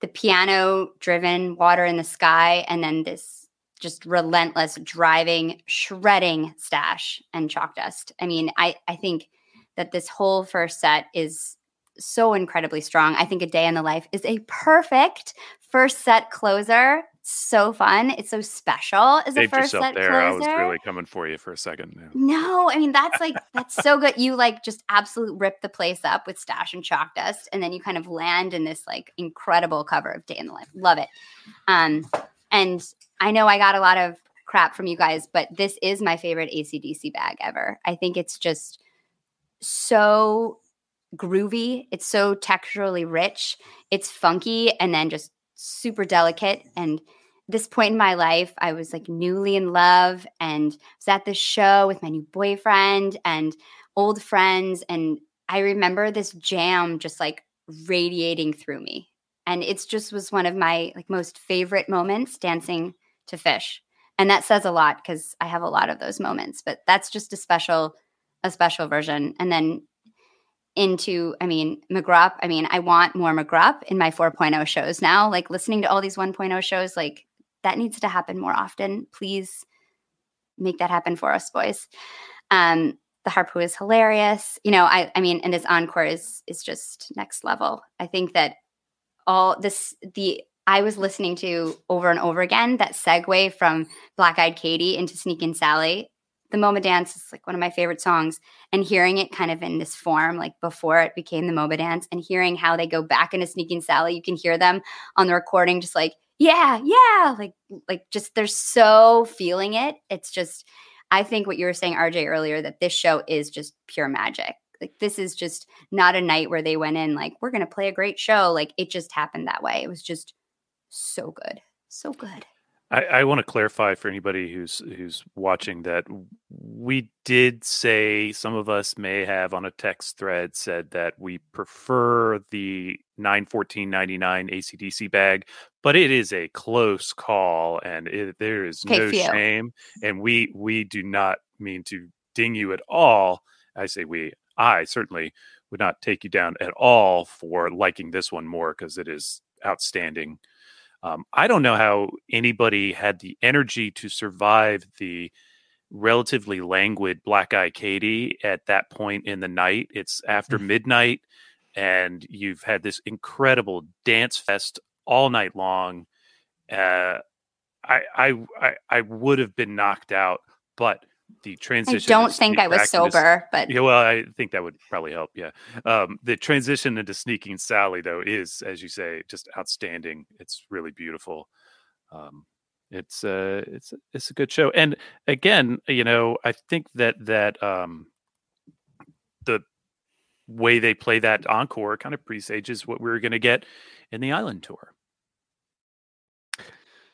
The piano driven water in the sky, and then this just relentless driving, shredding stash and chalk dust. I mean, I, I think that this whole first set is so incredibly strong. I think A Day in the Life is a perfect first set closer. So fun. It's so special as a first set
there.
closer.
I was really coming for you for a second. Yeah.
No, I mean that's like that's so good. You like just absolute rip the place up with stash and chalk dust, and then you kind of land in this like incredible cover of Day in the Life. Love it. Um, and I know I got a lot of crap from you guys, but this is my favorite ACDC bag ever. I think it's just so groovy. It's so texturally rich. It's funky and then just super delicate. And this point in my life, I was like newly in love and was at this show with my new boyfriend and old friends. And I remember this jam just like radiating through me. And it's just was one of my like most favorite moments dancing to Phish. And that says a lot because I have a lot of those moments, but that's just a special, a special version. And then into, I mean, McGrupp. I mean, I want more McGrupp in my 4.0 shows now. Like listening to all these 1.0 shows, like that needs to happen more often. Please make that happen for us, boys. Um, the Harpua is hilarious. You know, I, I mean, and this encore is is just next level. I think that all this the I was listening to over and over again that segue from Black Eyed Katy into Sneakin' Sally the Moma dance is like one of my favorite songs and hearing it kind of in this form like before it became the Moma dance and hearing how they go back into Sneakin' Sally you can hear them on the recording just like yeah yeah like like just they're so feeling it. It's just I think what you were saying RJ earlier that this show is just pure magic like this is just not a night where they went in like we're going to play a great show like it just happened that way it was just so good so good
I, I want to clarify for anybody who's who's watching that we did say some of us may have on a text thread said that we prefer the 914.99 ACDC bag, but it is a close call and it, there is
Okay,
no
few.
shame and we we do not mean to ding you at all. I say we I certainly would not take you down at all for liking this one more because it is outstanding. Um, I don't know how anybody had the energy to survive the relatively languid Black Eye Katy at that point in the night. It's after midnight, and you've had this incredible dance fest all night long. Uh, I, I I I would have been knocked out, but the transition.
I
don't
think I was
back into
sober but
yeah, well, I think that would probably help. Yeah. Um, the transition into Sneakin' Sally, though, is, as you say, just outstanding. It's really beautiful. Um, it's uh, it's it's a good show, and again, you know, I think that that um, the way they play that encore kind of presages what we are going to get in the Island Tour.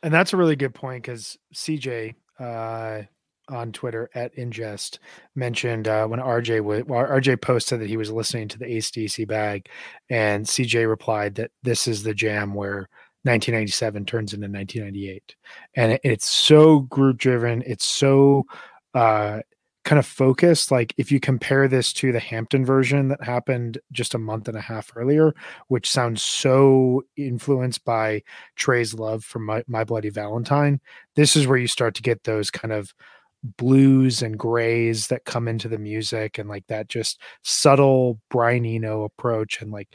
And that's a really good point because CJ uh, on Twitter at Ingest mentioned uh, when RJ was well, RJ posted that he was listening to the ACDC bag, and CJ replied that this is the jam where 1997 turns into 1998, and it- it's so group driven. It's so uh, kind of focused. Like if you compare this to the Hampton version that happened just a month and a half earlier, which sounds so influenced by Trey's love for my, my Bloody Valentine. This is where you start to get those kind of blues and grays that come into the music and like that just subtle Brian Eno approach and like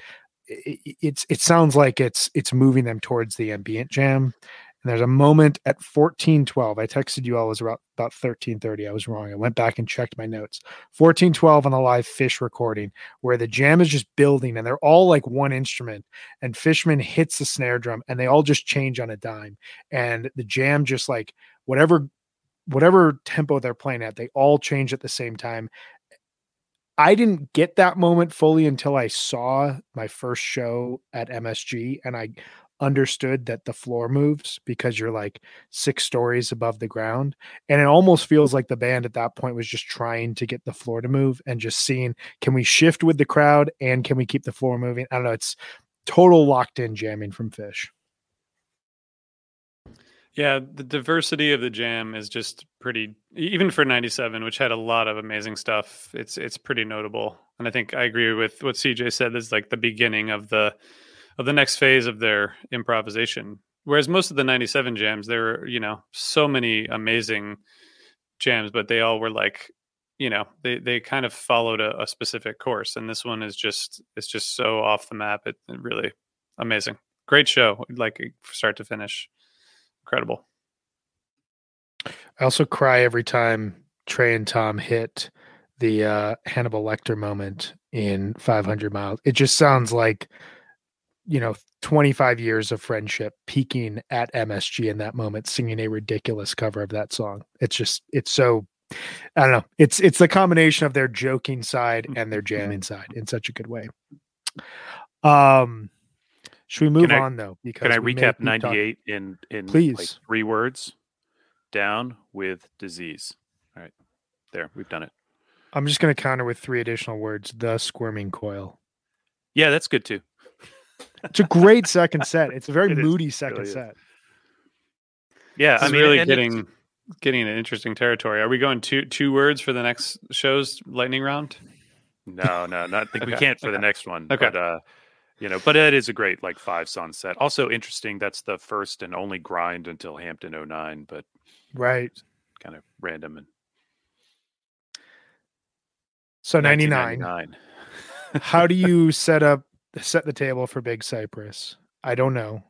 it, it's it sounds like it's it's moving them towards the ambient jam and there's a moment at 1412. I texted you all, was about, about 1330. I was wrong. I went back and checked my notes. 1412 on the LivePhish recording, where the jam is just building and they're all like one instrument. And Fishman hits the snare drum and they all just change on a dime. And the jam just like whatever whatever tempo they're playing at, they all change at the same time. I didn't get that moment fully until I saw my first show at MSG and I understood that the floor moves because you're like six stories above the ground. And it almost feels like the band at that point was just trying to get the floor to move and just seeing can we shift with the crowd and can we keep the floor moving? I don't know. It's total locked in jamming from Phish.
Yeah, the diversity of the jam is just pretty even for 97 which had a lot of amazing stuff. It's it's pretty notable. And I think I agree with what CJ said this is like the beginning of the of the next phase of their improvisation. Whereas most of the 97 jams, there were, you know, so many amazing jams, but they all were like, you know, they, they kind of followed a, a specific course. And this one is just, it's just so off the map. It, it really amazing. Great show. Like start to finish. Incredible.
I also cry every time Trey and Tom hit the uh, Hannibal Lecter moment in 500 miles. It just sounds like you know 25 years of friendship peaking at MSG in that moment singing a ridiculous cover of that song it's just it's so I don't know it's it's the combination of their joking side and their jamming side in such a good way um should we move
I,
on though
because can I recap 98 in in
please
like three words down with disease all right there we've done it
I'm just going to counter with three additional words the squirming coil
yeah that's good too
it's a great second [laughs] set. It's a very it moody is, second really set.
Yeah,
I'm really getting getting an interesting territory. Are we going two two words for the next show's lightning round?
No, no, not think okay. we can't for okay. the next one.
Okay.
But, uh, you know, but it is a great like five sunset. Also interesting. That's the first and only grind until Hampton 09, but
right,
kind of random and
so 99. How do [laughs] you set up set the table for Big Cypress? I don't know.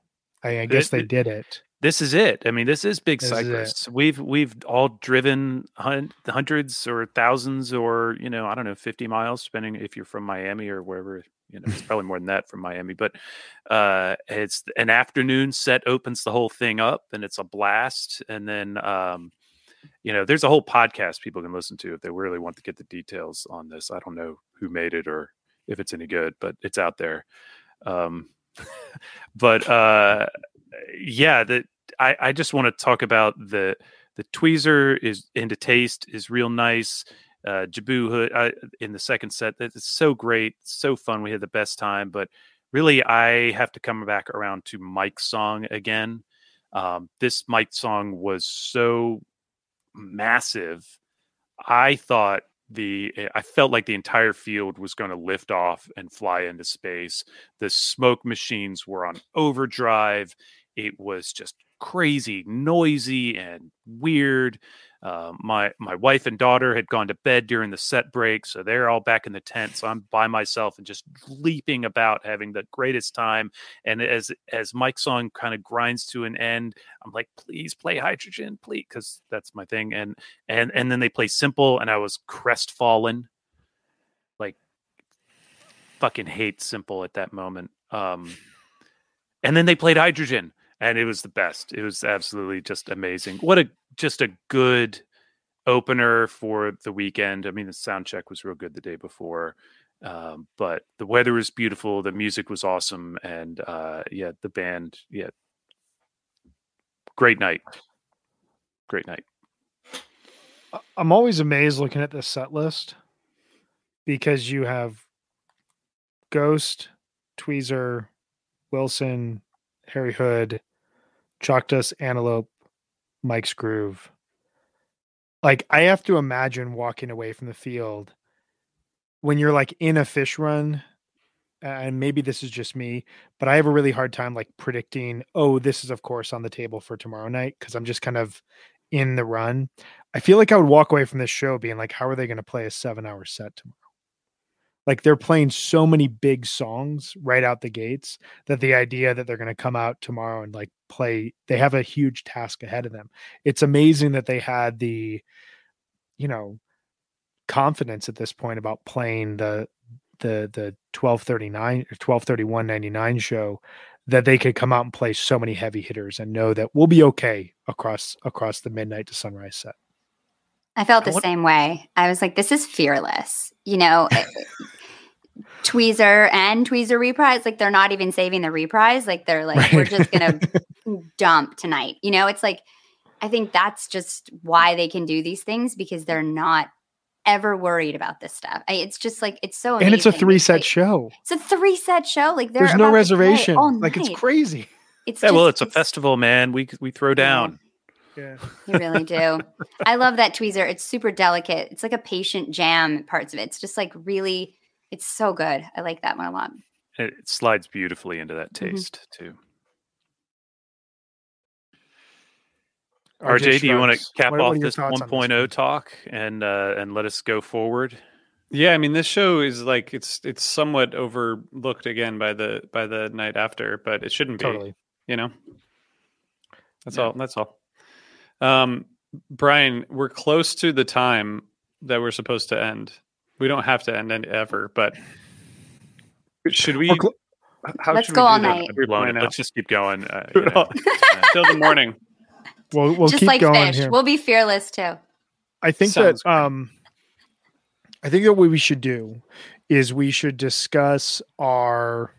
I, I guess it, they did it.
This is it. I mean, this is Big this Cypress. Is we've we've all driven hun- hundreds or thousands or you know I don't know fifty miles, depending if you're from Miami or wherever. You know, it's [laughs] probably more than that from Miami, but uh, it's an afternoon set opens the whole thing up, and it's a blast. And then um, you know, there's a whole podcast people can listen to if they really want to get the details on this. I don't know who made it or if it's any good, but it's out there. Um, [laughs] but uh, yeah, the I, I just want to talk about the the tweezer is into taste is real nice. Uh, Jibboo Hood uh, in the second set that's so great, so fun. We had the best time, but really, I have to come back around to Mike's song again. Um, this Mike song was so massive. I thought the I felt like the entire field was going to lift off and fly into space. The smoke machines were on overdrive. It was just crazy, noisy, and weird. Uh, my my wife and daughter had gone to bed during the set break, so they're all back in the tent. So I'm by myself and just leaping about, having the greatest time. And as as Mike's song kind of grinds to an end, I'm like, please play Hydrogen, please, because that's my thing. And and and then they play Simple, and I was crestfallen, like fucking hate Simple at that moment. Um, and then they played Hydrogen and it was the best. It was absolutely just amazing. What a just a good opener for the weekend. I mean, the sound check was real good the day before, um, but the weather was beautiful. The music was awesome, and uh, yeah, the band, yeah, great night, great night.
I'm always amazed looking at this set list because you have Ghost, Tweezer, Wilson, Harry Hood, Dust, Antelope, Mike's Groove. Like I have to imagine walking away from the field when you're like in a Phish run, and maybe this is just me, but I have a really hard time like predicting, oh, this is of course on the table for tomorrow night because I'm just kind of in the run. I feel like I would walk away from this show being like, how are they going to play a seven hour set tomorrow? Like they're playing so many big songs right out the gates that the idea that they're going to come out tomorrow and like play, they have a huge task ahead of them. It's amazing that they had the, you know, confidence at this point about playing the the the 1239 or 1231.99 show that they could come out and play so many heavy hitters and know that we'll be okay across across the midnight to sunrise set.
I felt the same way. I was like, this is fearless. You know, eh, Tweezer and Tweezer reprise, like they're not even saving the reprise. Like they're like, right. we're just gonna [laughs] dump tonight. You know, it's like I think that's just why they can do these things because they're not ever worried about this stuff. I, it's just like it's so
amazing. and it's a three set like, show.
It's a three set show. Like
there's no reservation. Like it's crazy.
It's yeah, just, well, it's, it's a festival, man. We we throw down.
Yeah. You really do. [laughs] I love that tweezer. It's super delicate. It's like a patient jam parts of it. It's just like really it's so good. I like that one a lot.
It slides beautifully into that mm-hmm. taste mm-hmm. too. RJ, RJ do you want to cap what, off what this 1.0 talk and uh, and let us go forward?
Yeah, I mean this show is like it's it's somewhat overlooked again by the by the night after, but it shouldn't be. Totally. You know. That's yeah. all. That's all. Um, Brian, we're close to the time that we're supposed to end. We don't have to end it ever, but should we? Cl-
how Let's go all night.
Let's just keep going uh, [laughs] you know, [laughs]
till the morning.
We'll, we'll just like Phish.
Here. We'll be fearless too.
I think Sounds that um, I think that what we should do is we should discuss our.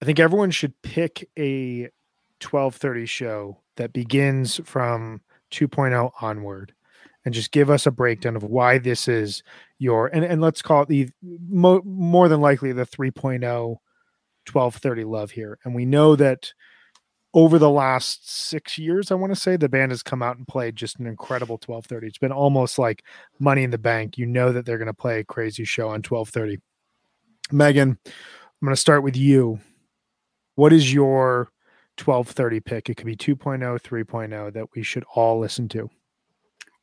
I think everyone should pick a twelve thirty show that begins from 2.0 onward and just give us a breakdown of why this is your and, and let's call it the mo, more than likely the 3.0 1230 love here. And we know that over the last six years i want to say the band has come out and played just an incredible 1230 it's been almost like money in the bank. You know that they're going to play a crazy show on 1230 megan i'm going to start with you. What is your 1230 pick. It could be 2.0, 3.0 that we should all listen to.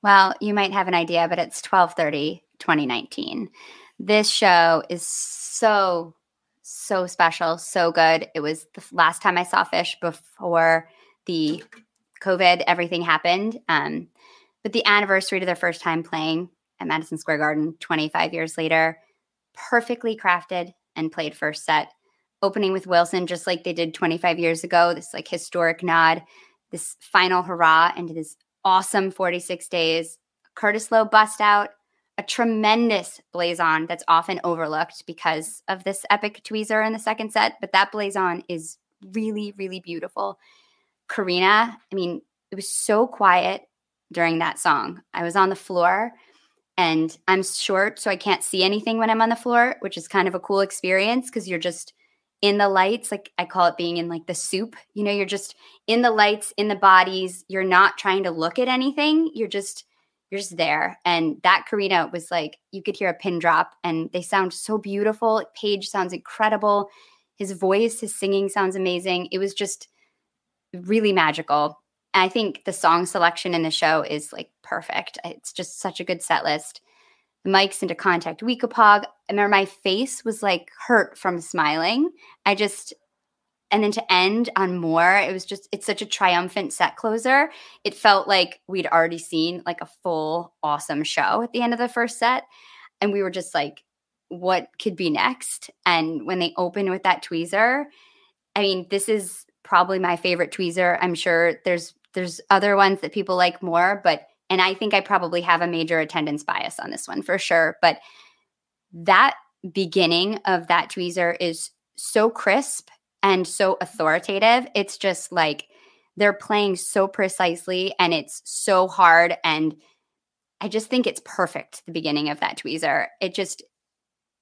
Well, you might have an idea, but it's 1230 2019. This show is so, so special, so good. It was the last time I saw Phish before the COVID, everything happened. Um, but the anniversary to their first time playing at Madison Square Garden 25 years later, perfectly crafted and played first set opening with Wilson, just like they did 25 years ago. This like historic nod, this final hurrah into this awesome 46 days. Curtis Loew bust out a tremendous blazon that's often overlooked because of this epic tweezer in the second set, but that blazon is really, really beautiful. Karina, I mean, it was so quiet during that song. I was on the floor and I'm short, so I can't see anything when I'm on the floor, which is kind of a cool experience because you're just in the lights like i call it being in like the soup you know you're just in the lights in the bodies you're not trying to look at anything you're just you're just there. And that karina was like you could hear a pin drop and they sound so beautiful. Page sounds incredible. His voice his singing sounds amazing. It was just really magical. And i think the song selection in the show is like perfect. It's just such a good set list the Mike's into contact Weekapaug. I remember my face was like hurt from smiling. I just and then to end on more, it was just it's such a triumphant set closer. It felt like we'd already seen like a full awesome show at the end of the first set. And we were just like, what could be next? And when they opened with that tweezer, I mean, this is probably my favorite tweezer. I'm sure there's there's other ones that people like more, but and I think I probably have a major attendance bias on this one for sure. But that beginning of that tweezer is so crisp and so authoritative. It's just like they're playing so precisely and it's so hard. And I just think it's perfect, the beginning of that tweezer. It just,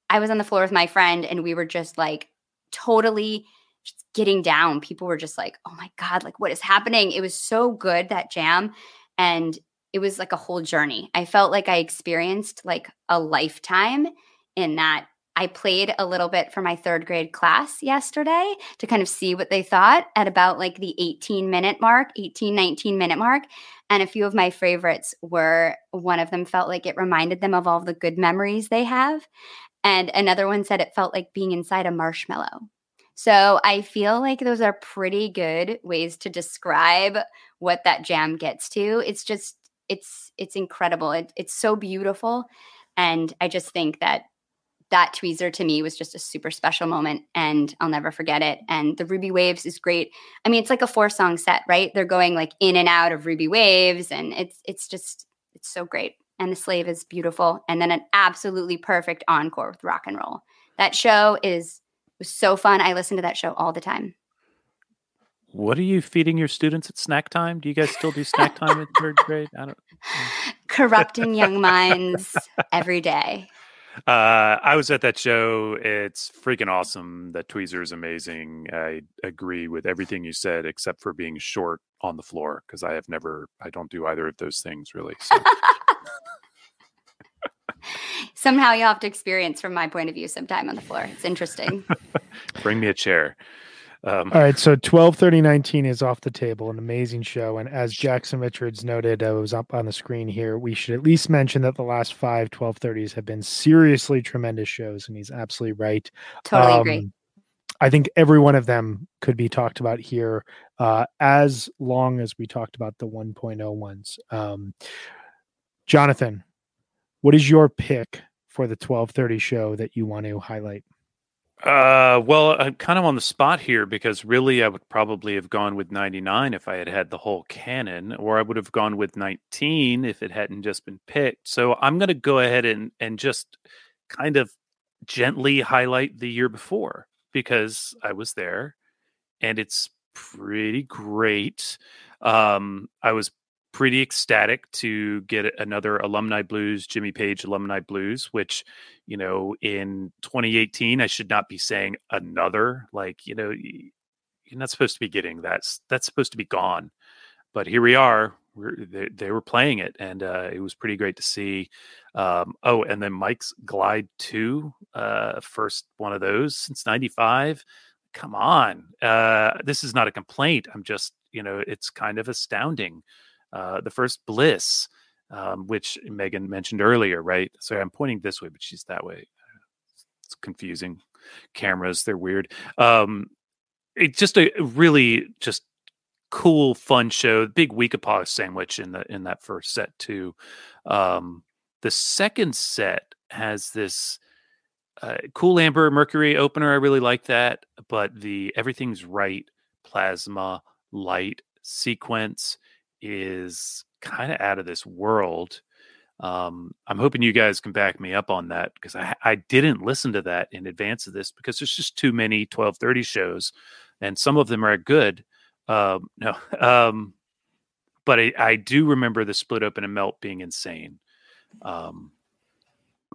I was on the floor with my friend and we were just like totally just getting down. People were just like, oh my God, like what is happening? It was so good, that jam. And it was like a whole journey. I felt like I experienced like a lifetime in that I played a little bit for my third grade class yesterday to kind of see what they thought at about like the 18 minute mark, 18, 19 minute mark. And a few of my favorites were one of them felt like it reminded them of all the good memories they have. And another one said it felt like being inside a marshmallow. So I feel like those are pretty good ways to describe what that jam gets to. It's just, it's, it's incredible. It, it's so beautiful. And I just think that that tweezer to me was just a super special moment and I'll never forget it. And the Ruby Waves is great. I mean, it's like a four song set, right? They're going like in and out of Ruby Waves and it's it's just it's so great. And the slave is beautiful. And then an absolutely perfect encore with rock and roll. That show is was so fun. I listen to that show all the time.
What are you feeding your students at snack time? Do you guys still do snack time in third grade? I don't.
Corrupting young [laughs] minds every day.
Uh, I was at that show. It's freaking awesome. That tweezer is amazing. I agree with everything you said, except for being short on the floor because I have never. I don't do either of those things really. So. [laughs]
Somehow you'll have to experience from my point of view sometime on the floor. It's interesting. [laughs]
Bring me a chair.
Um, All right, so twelve thirty nineteen is off the table. An amazing show, and as Jackson Richards noted, uh, was up on the screen here. We should at least mention that the last five 1230s have been seriously tremendous shows, and he's absolutely right.
Totally um, agree.
I think every one of them could be talked about here, uh, as long as we talked about the 1.0 ones. Um, Jonathan, what is your pick for the 1230 show that you want to highlight?
Uh, well, I'm kind of on the spot here because really I would probably have gone with 99 if I had had the whole canon, or I would have gone with 19 if it hadn't just been picked. So I'm going to go ahead and, and just kind of gently highlight the year before because I was there and it's pretty great. Um, I was pretty ecstatic to get another alumni blues jimmy page alumni blues which you know in 2018 i should not be saying another like you know you're not supposed to be getting that's that's supposed to be gone. But here we are they, they, were playing it and uh, it was pretty great to see um, oh and then mike's glide 2 uh, first one of those since 95 come on uh, this is not a complaint i'm just you know it's kind of astounding uh, the first Bliss, um, which Megan mentioned earlier, right? Sorry, I'm pointing this way, but she's that way. It's confusing. Cameras, they're weird. Um, it's just a really just cool, fun show. Big week of Weekapaug sandwich in the in that first set too. Um, the second set has this uh, cool amber mercury opener. I really like that, but the everything's right plasma light sequence is kind of out of this world. Um, I'm hoping you guys can back me up on that because I, I didn't listen to that in advance of this because there's just too many 1230 shows and some of them are good. Um, [laughs] no, um, but I, I, do remember the split open and melt being insane. Um,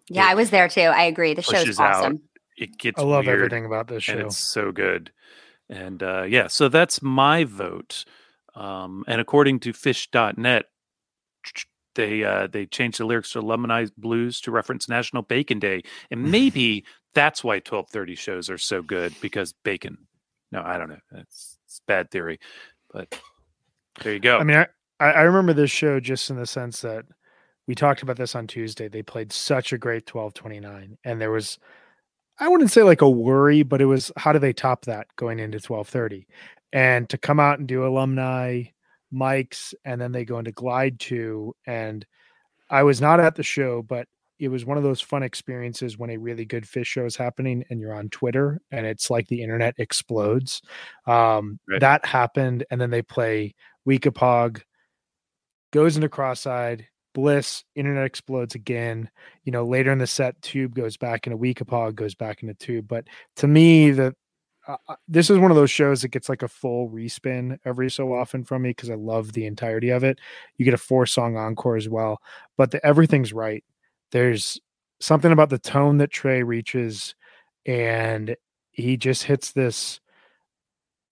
yeah, I was there too. I agree. The show's awesome. Out.
It gets.
I love
weird,
everything about this show.
And it's so good. And uh, yeah, so that's my vote. Um, and according to Phish.net, they uh, they changed the lyrics to "Alumni Blues" to reference National Bacon Day, and [laughs] maybe that's why 1230 shows are so good because bacon. No, I don't know. That's it's bad theory, but there you go.
I mean, I, I remember this show just in the sense that we talked about this on Tuesday. They played such a great 1229, and there was I wouldn't say like a worry, but it was how do they top that going into 1230? And to come out and do alumni Mike's and then they go into glide 2 and i was not at the show but it was one of those fun experiences when a really good Phish show is happening and you're on twitter and it's like the internet explodes um, right. that happened and then they play Weekapaug goes into cross-eyed bliss internet explodes again you know later in the set tube goes back into Weekapaug goes back in into tube but to me the this is one of those shows that gets like a full respin every so often from me because I love the entirety of it. You get a four song encore as well, but the everything's right. There's something about the tone that Trey reaches, and he just hits this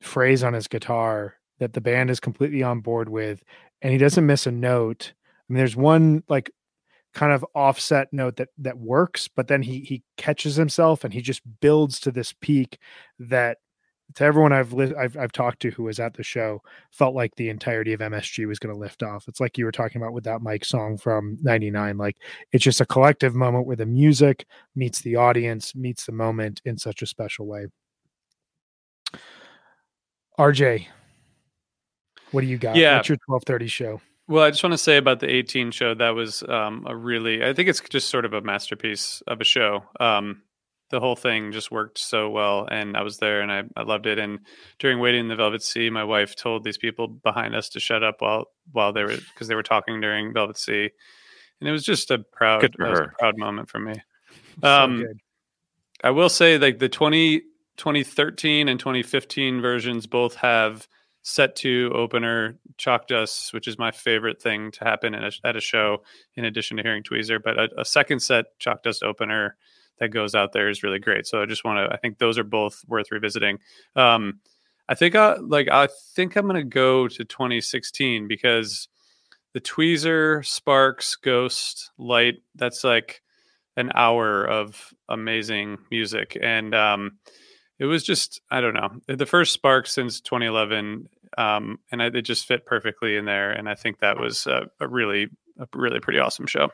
phrase on his guitar that the band is completely on board with, and he doesn't miss a note. I mean, there's one like kind of offset note that that works, but then he he catches himself and he just builds to this peak that to everyone I've li- I've I've talked to who was at the show felt like the entirety of MSG was going to lift off. It's like you were talking about with that Mike song from 99 like it's just a collective moment where the music meets the audience, meets the moment in such a special way. RJ, what do you got?
Yeah.
What's your 1230 show?
Well, I just want to say about the 18 show that was um, a really, I think it's just sort of a masterpiece of a show. Um, the whole thing just worked so well, and I was there and I, I loved it. And during waiting in the Velvet Sea, my wife told these people behind us to shut up while while they were because they were talking during Velvet Sea, and it was just a proud,
Good for
that a proud moment for me. [laughs]
So
Um,
good.
I will say like the 20, 2013 and 2015 versions both have set to opener Chalkdust, which is my favorite thing to happen at a, at a show in addition to hearing Tweezer. But a, a second set Chalkdust opener that goes out there is really great. So I just want to, I think those are both worth revisiting. Um, I think I like, I think I'm going to go to 2016 because the Tweezer, Sparks, Ghost, Light, that's like an hour of amazing music. And, um, it was just I don't know the first Spark since 2011, um, and I, it just fit perfectly in there. And I think that was a, a really a really pretty awesome show.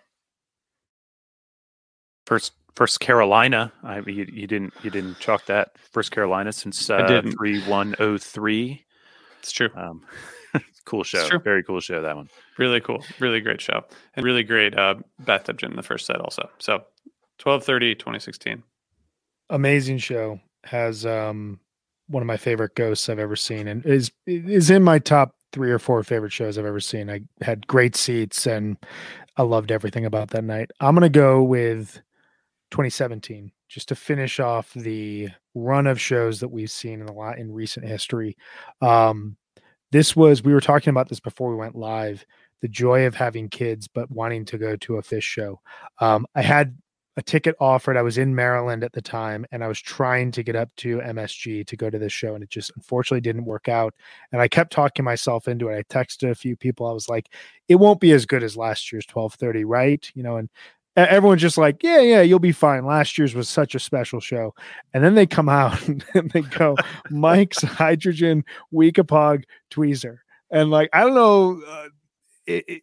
First, first Carolina. I you, you didn't you didn't chalk that first Carolina since uh,
didn't.
three one oh three.
It's true,
Um, [laughs] cool show.
true.
Very cool show. That one.
really cool, really great show, and really great uh, bathtub gin in the first set also. So 12:30 2016.
amazing show has um one of my favorite ghosts I've ever seen and is is in my top three or four favorite shows I've ever seen. I had great seats and I loved everything about that night. I'm gonna go with 2017 just to finish off the run of shows that we've seen in a lot in recent history. Um this was we were talking about this before we went live. The joy of having kids, but wanting to go to a Phish show. Um, I had a ticket offered. I was in Maryland at the time and I was trying to get up to MSG to go to this show and it just unfortunately didn't work out. And I kept talking myself into it. I texted a few people. I was like, it won't be as good as last year's 1230, right? You know, and everyone's just like, yeah, yeah, you'll be fine. Last year's was such a special show. And then they come [laughs] out and they go, Mike's Hydrogen, Weekapaug, Tweezer. And like, I don't know, uh, it, it,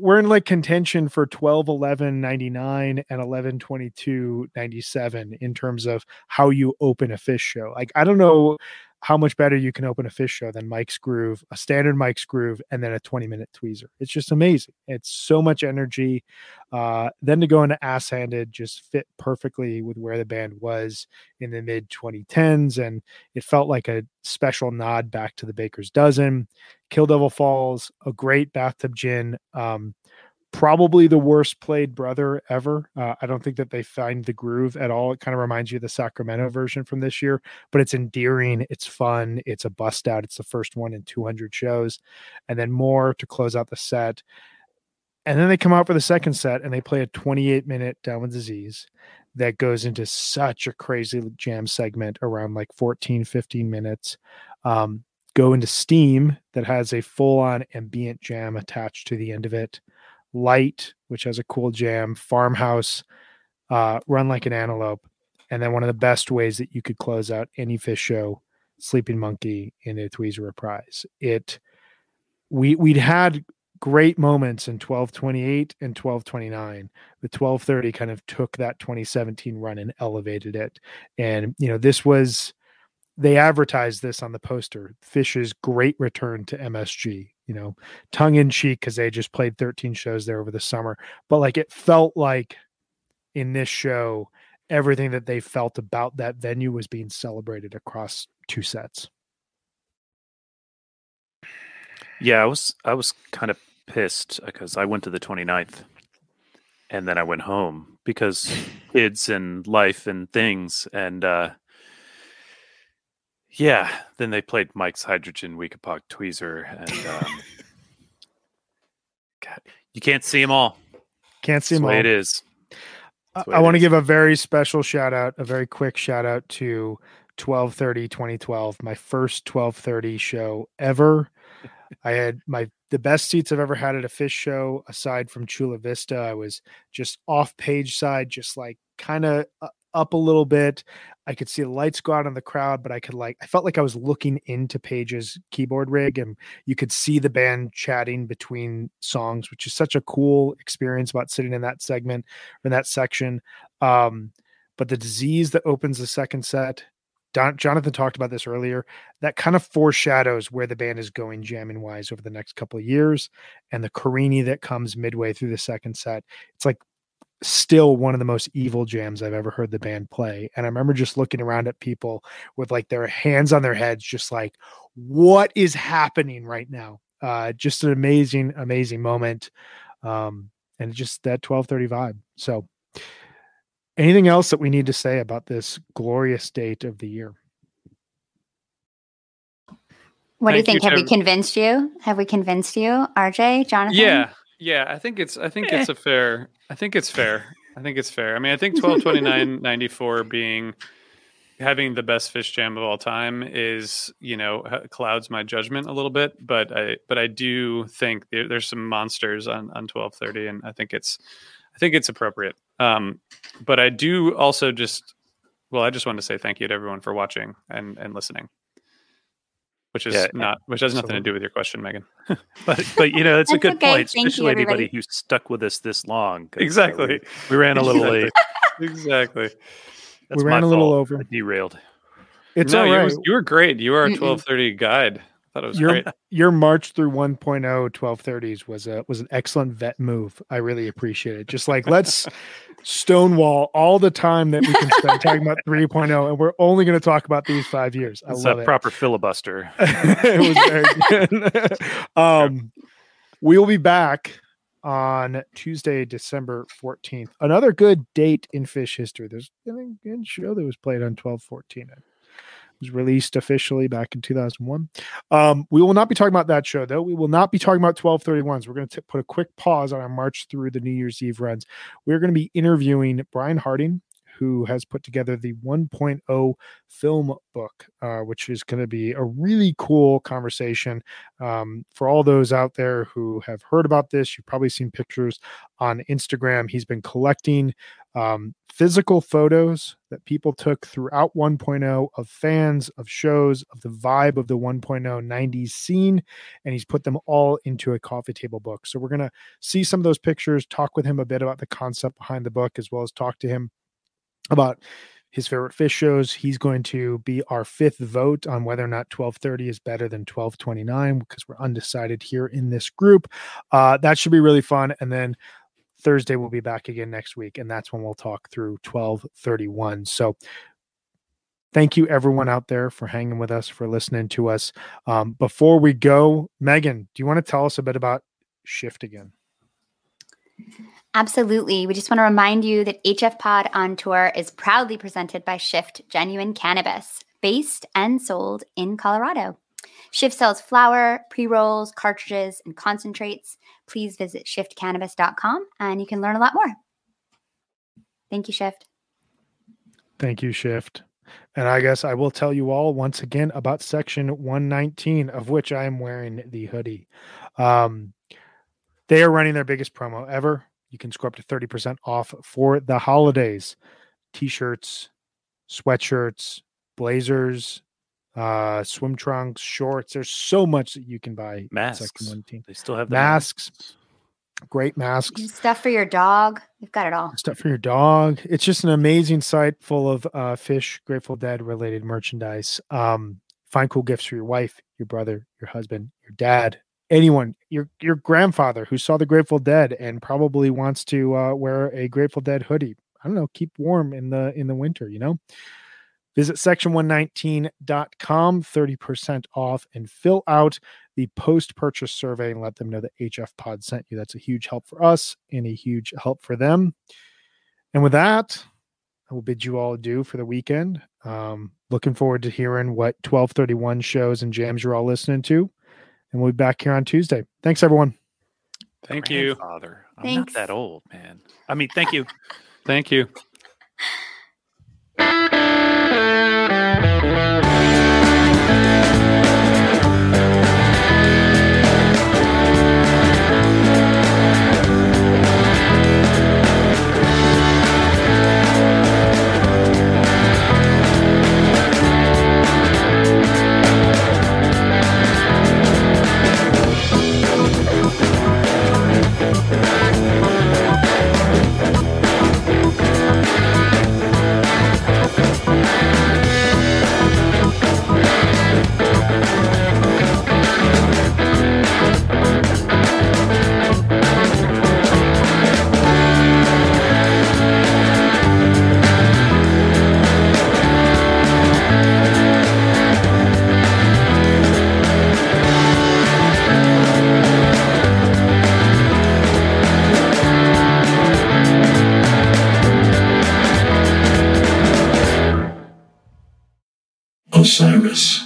we're in like contention for 12 11 99 and 11 22 97 in terms of how you open a Phish show. Like i don't know how much better you can open a Phish show than mike's groove a standard mike's groove and then a 20 minute tweezer it's just amazing it's so much energy uh then to go into ass handed just fit perfectly with where the band was in the mid 2010s and it felt like a special nod back to the baker's dozen Kill Devil Falls, a great bathtub gin. Um, probably the worst played brother ever. Uh, I don't think that they find the groove at all. It kind of reminds you of the Sacramento version from this year, but it's endearing. It's fun. It's a bust out. It's the first one in 200 shows, and then more to close out the set. And then they come out for the second set and they play a 28 minute Down with Disease that goes into such a crazy jam segment around like 14, 15 minutes. Um, go into Steam that has a full on ambient jam attached to the end of it. Light, which has a cool jam. Farmhouse, uh, Run Like an Antelope. And then one of the best ways that you could close out any Phish show, Sleeping Monkey in a Tweezer reprise. It, we, we'd had great moments in 1228 and 1229 the 1230 kind of took that 2017 run and elevated it and you know this was they advertised this on the poster Phish's great return to msg you know tongue in cheek because they just played 13 shows there over the summer but like it felt like in this show everything that they felt about that venue was being celebrated across two sets.
Yeah, I was I was kind of pissed because I went to the 29th and then I went home because [laughs] kids and life and things and uh yeah, then they played Mike's Hydrogen Weekapaug Tweezer and um God, you can't see them all.
can't see
That's
them all.
it is.
I,
That's
I want to give a very special shout out, a very quick shout out to 1230 2012, my first 1230 show ever. I had my the best seats I've ever had at a Phish show, aside from Chula Vista. I was just off page side, just like kind of up a little bit. I could see the lights go out on the crowd, but I could like I felt like I was looking into Page's keyboard rig, and you could see the band chatting between songs, which is such a cool experience about sitting in that segment or in that section. Um, but the disease that opens the second set Don, Jonathan talked about this earlier. That kind of foreshadows where the band is going jamming wise over the next couple of years. And the Carini that comes midway through the second set, it's like still one of the most evil jams I've ever heard the band play. And I remember just looking around at people with like their hands on their heads, just like, what is happening right now? Uh, just an amazing, amazing moment. Um, and just that 1230 vibe. So Anything else that we need to say about this glorious date of the year?
What Thank do you think? You, Have we convinced you? Have we convinced you, RJ, Jonathan?
Yeah, yeah. I think it's. I think it's a fair. I think it's fair. I think it's fair. I mean, I think twelve twenty nine [laughs] ninety four being having the best Phish jam of all time is you know clouds my judgment a little bit, but I but I do think there, there's some monsters on on twelve thirty, and I think it's I think it's appropriate. Um, but I do also just, well, I just want to say thank you to everyone for watching and and listening, which is yeah, not, which has nothing to do with your question, Megan. [laughs]
but but you know, it's a good okay. point, especially you, anybody who's stuck with us this long.
Exactly,
we, we, ran a little late.
exactly.
That's we ran a little over.
I derailed.
It's no, all right. You were, you were great. You were a twelve thirty guide thought it was
your,
great.
Your March through 1.0 1230s was a was an excellent vet move. I really appreciate it. Just like let's stonewall all the time that we can spend talking about [laughs] 3.0 and we're only going to talk about these 5 years. I
it's
love
a
it.
proper filibuster. [laughs]
it was very good. [laughs] um we'll be back on Tuesday, December 14th. Another good date in Phish history. There's a good show that was played on 1214 was released officially back in 2001. Um, we will not be talking about that show, though. We will not be talking about 1231s. We're going to put a quick pause on our march through the New Year's Eve runs. We're going to be interviewing Brian Harding, who has put together the 1.0 film book, uh, which is going to be a really cool conversation. Um, for all those out there who have heard about this, you've probably seen pictures on Instagram. He's been collecting um, physical photos that people took throughout 1.0 of fans, of shows, of the vibe of the 1.0 90s scene, and he's put them all into a coffee table book. So we're going to see some of those pictures, talk with him a bit about the concept behind the book, as well as talk to him about his favorite Phish shows. He's going to be our fifth vote on whether or not 1230 is better than 1229 because we're undecided here in this group. Uh, that should be really fun. And then Thursday we'll be back again next week, and that's when we'll talk through 1231. So thank you everyone out there for hanging with us, for listening to us. Um, before we go, Megan, do you want to tell us a bit about Shift again?
Absolutely. We just want to remind you that HF Pod on Tour is proudly presented by Shift Genuine Cannabis, based and sold in Colorado. Shift sells flower, pre rolls, cartridges, and concentrates. Please visit shiftcannabis.com and you can learn a lot more. Thank you, Shift.
Thank you, Shift. And I guess I will tell you all once again about section 119, of which I am wearing the hoodie. Um, they are running their biggest promo ever. You can score up to 30% off for the holidays. T shirts, sweatshirts, blazers, uh, swim trunks, shorts. There's so much that you can buy.
Masks. They still have
masks. masks. Great masks.
Stuff for your dog. We've got it all.
Stuff for your dog. It's just an amazing site full of uh, Phish, Grateful Dead related merchandise. Um, find cool gifts for your wife, your brother, your husband, your dad, anyone, your your grandfather who saw the Grateful Dead and probably wants to uh, wear a Grateful Dead hoodie. I don't know, keep warm in the in the winter, you know. Visit section119.com, 30% off, and fill out the post purchase survey and let them know that HF Pod sent you. That's a huge help for us and a huge help for them. And with that, I will bid you all adieu for the weekend. Um, looking forward to hearing what 1231 shows and jams you're all listening to. And we'll be back here on Tuesday. Thanks, everyone.
Thank you.
Father. I'm Thanks. not that old, man. I mean, thank you. [laughs]
thank you.
Osiris.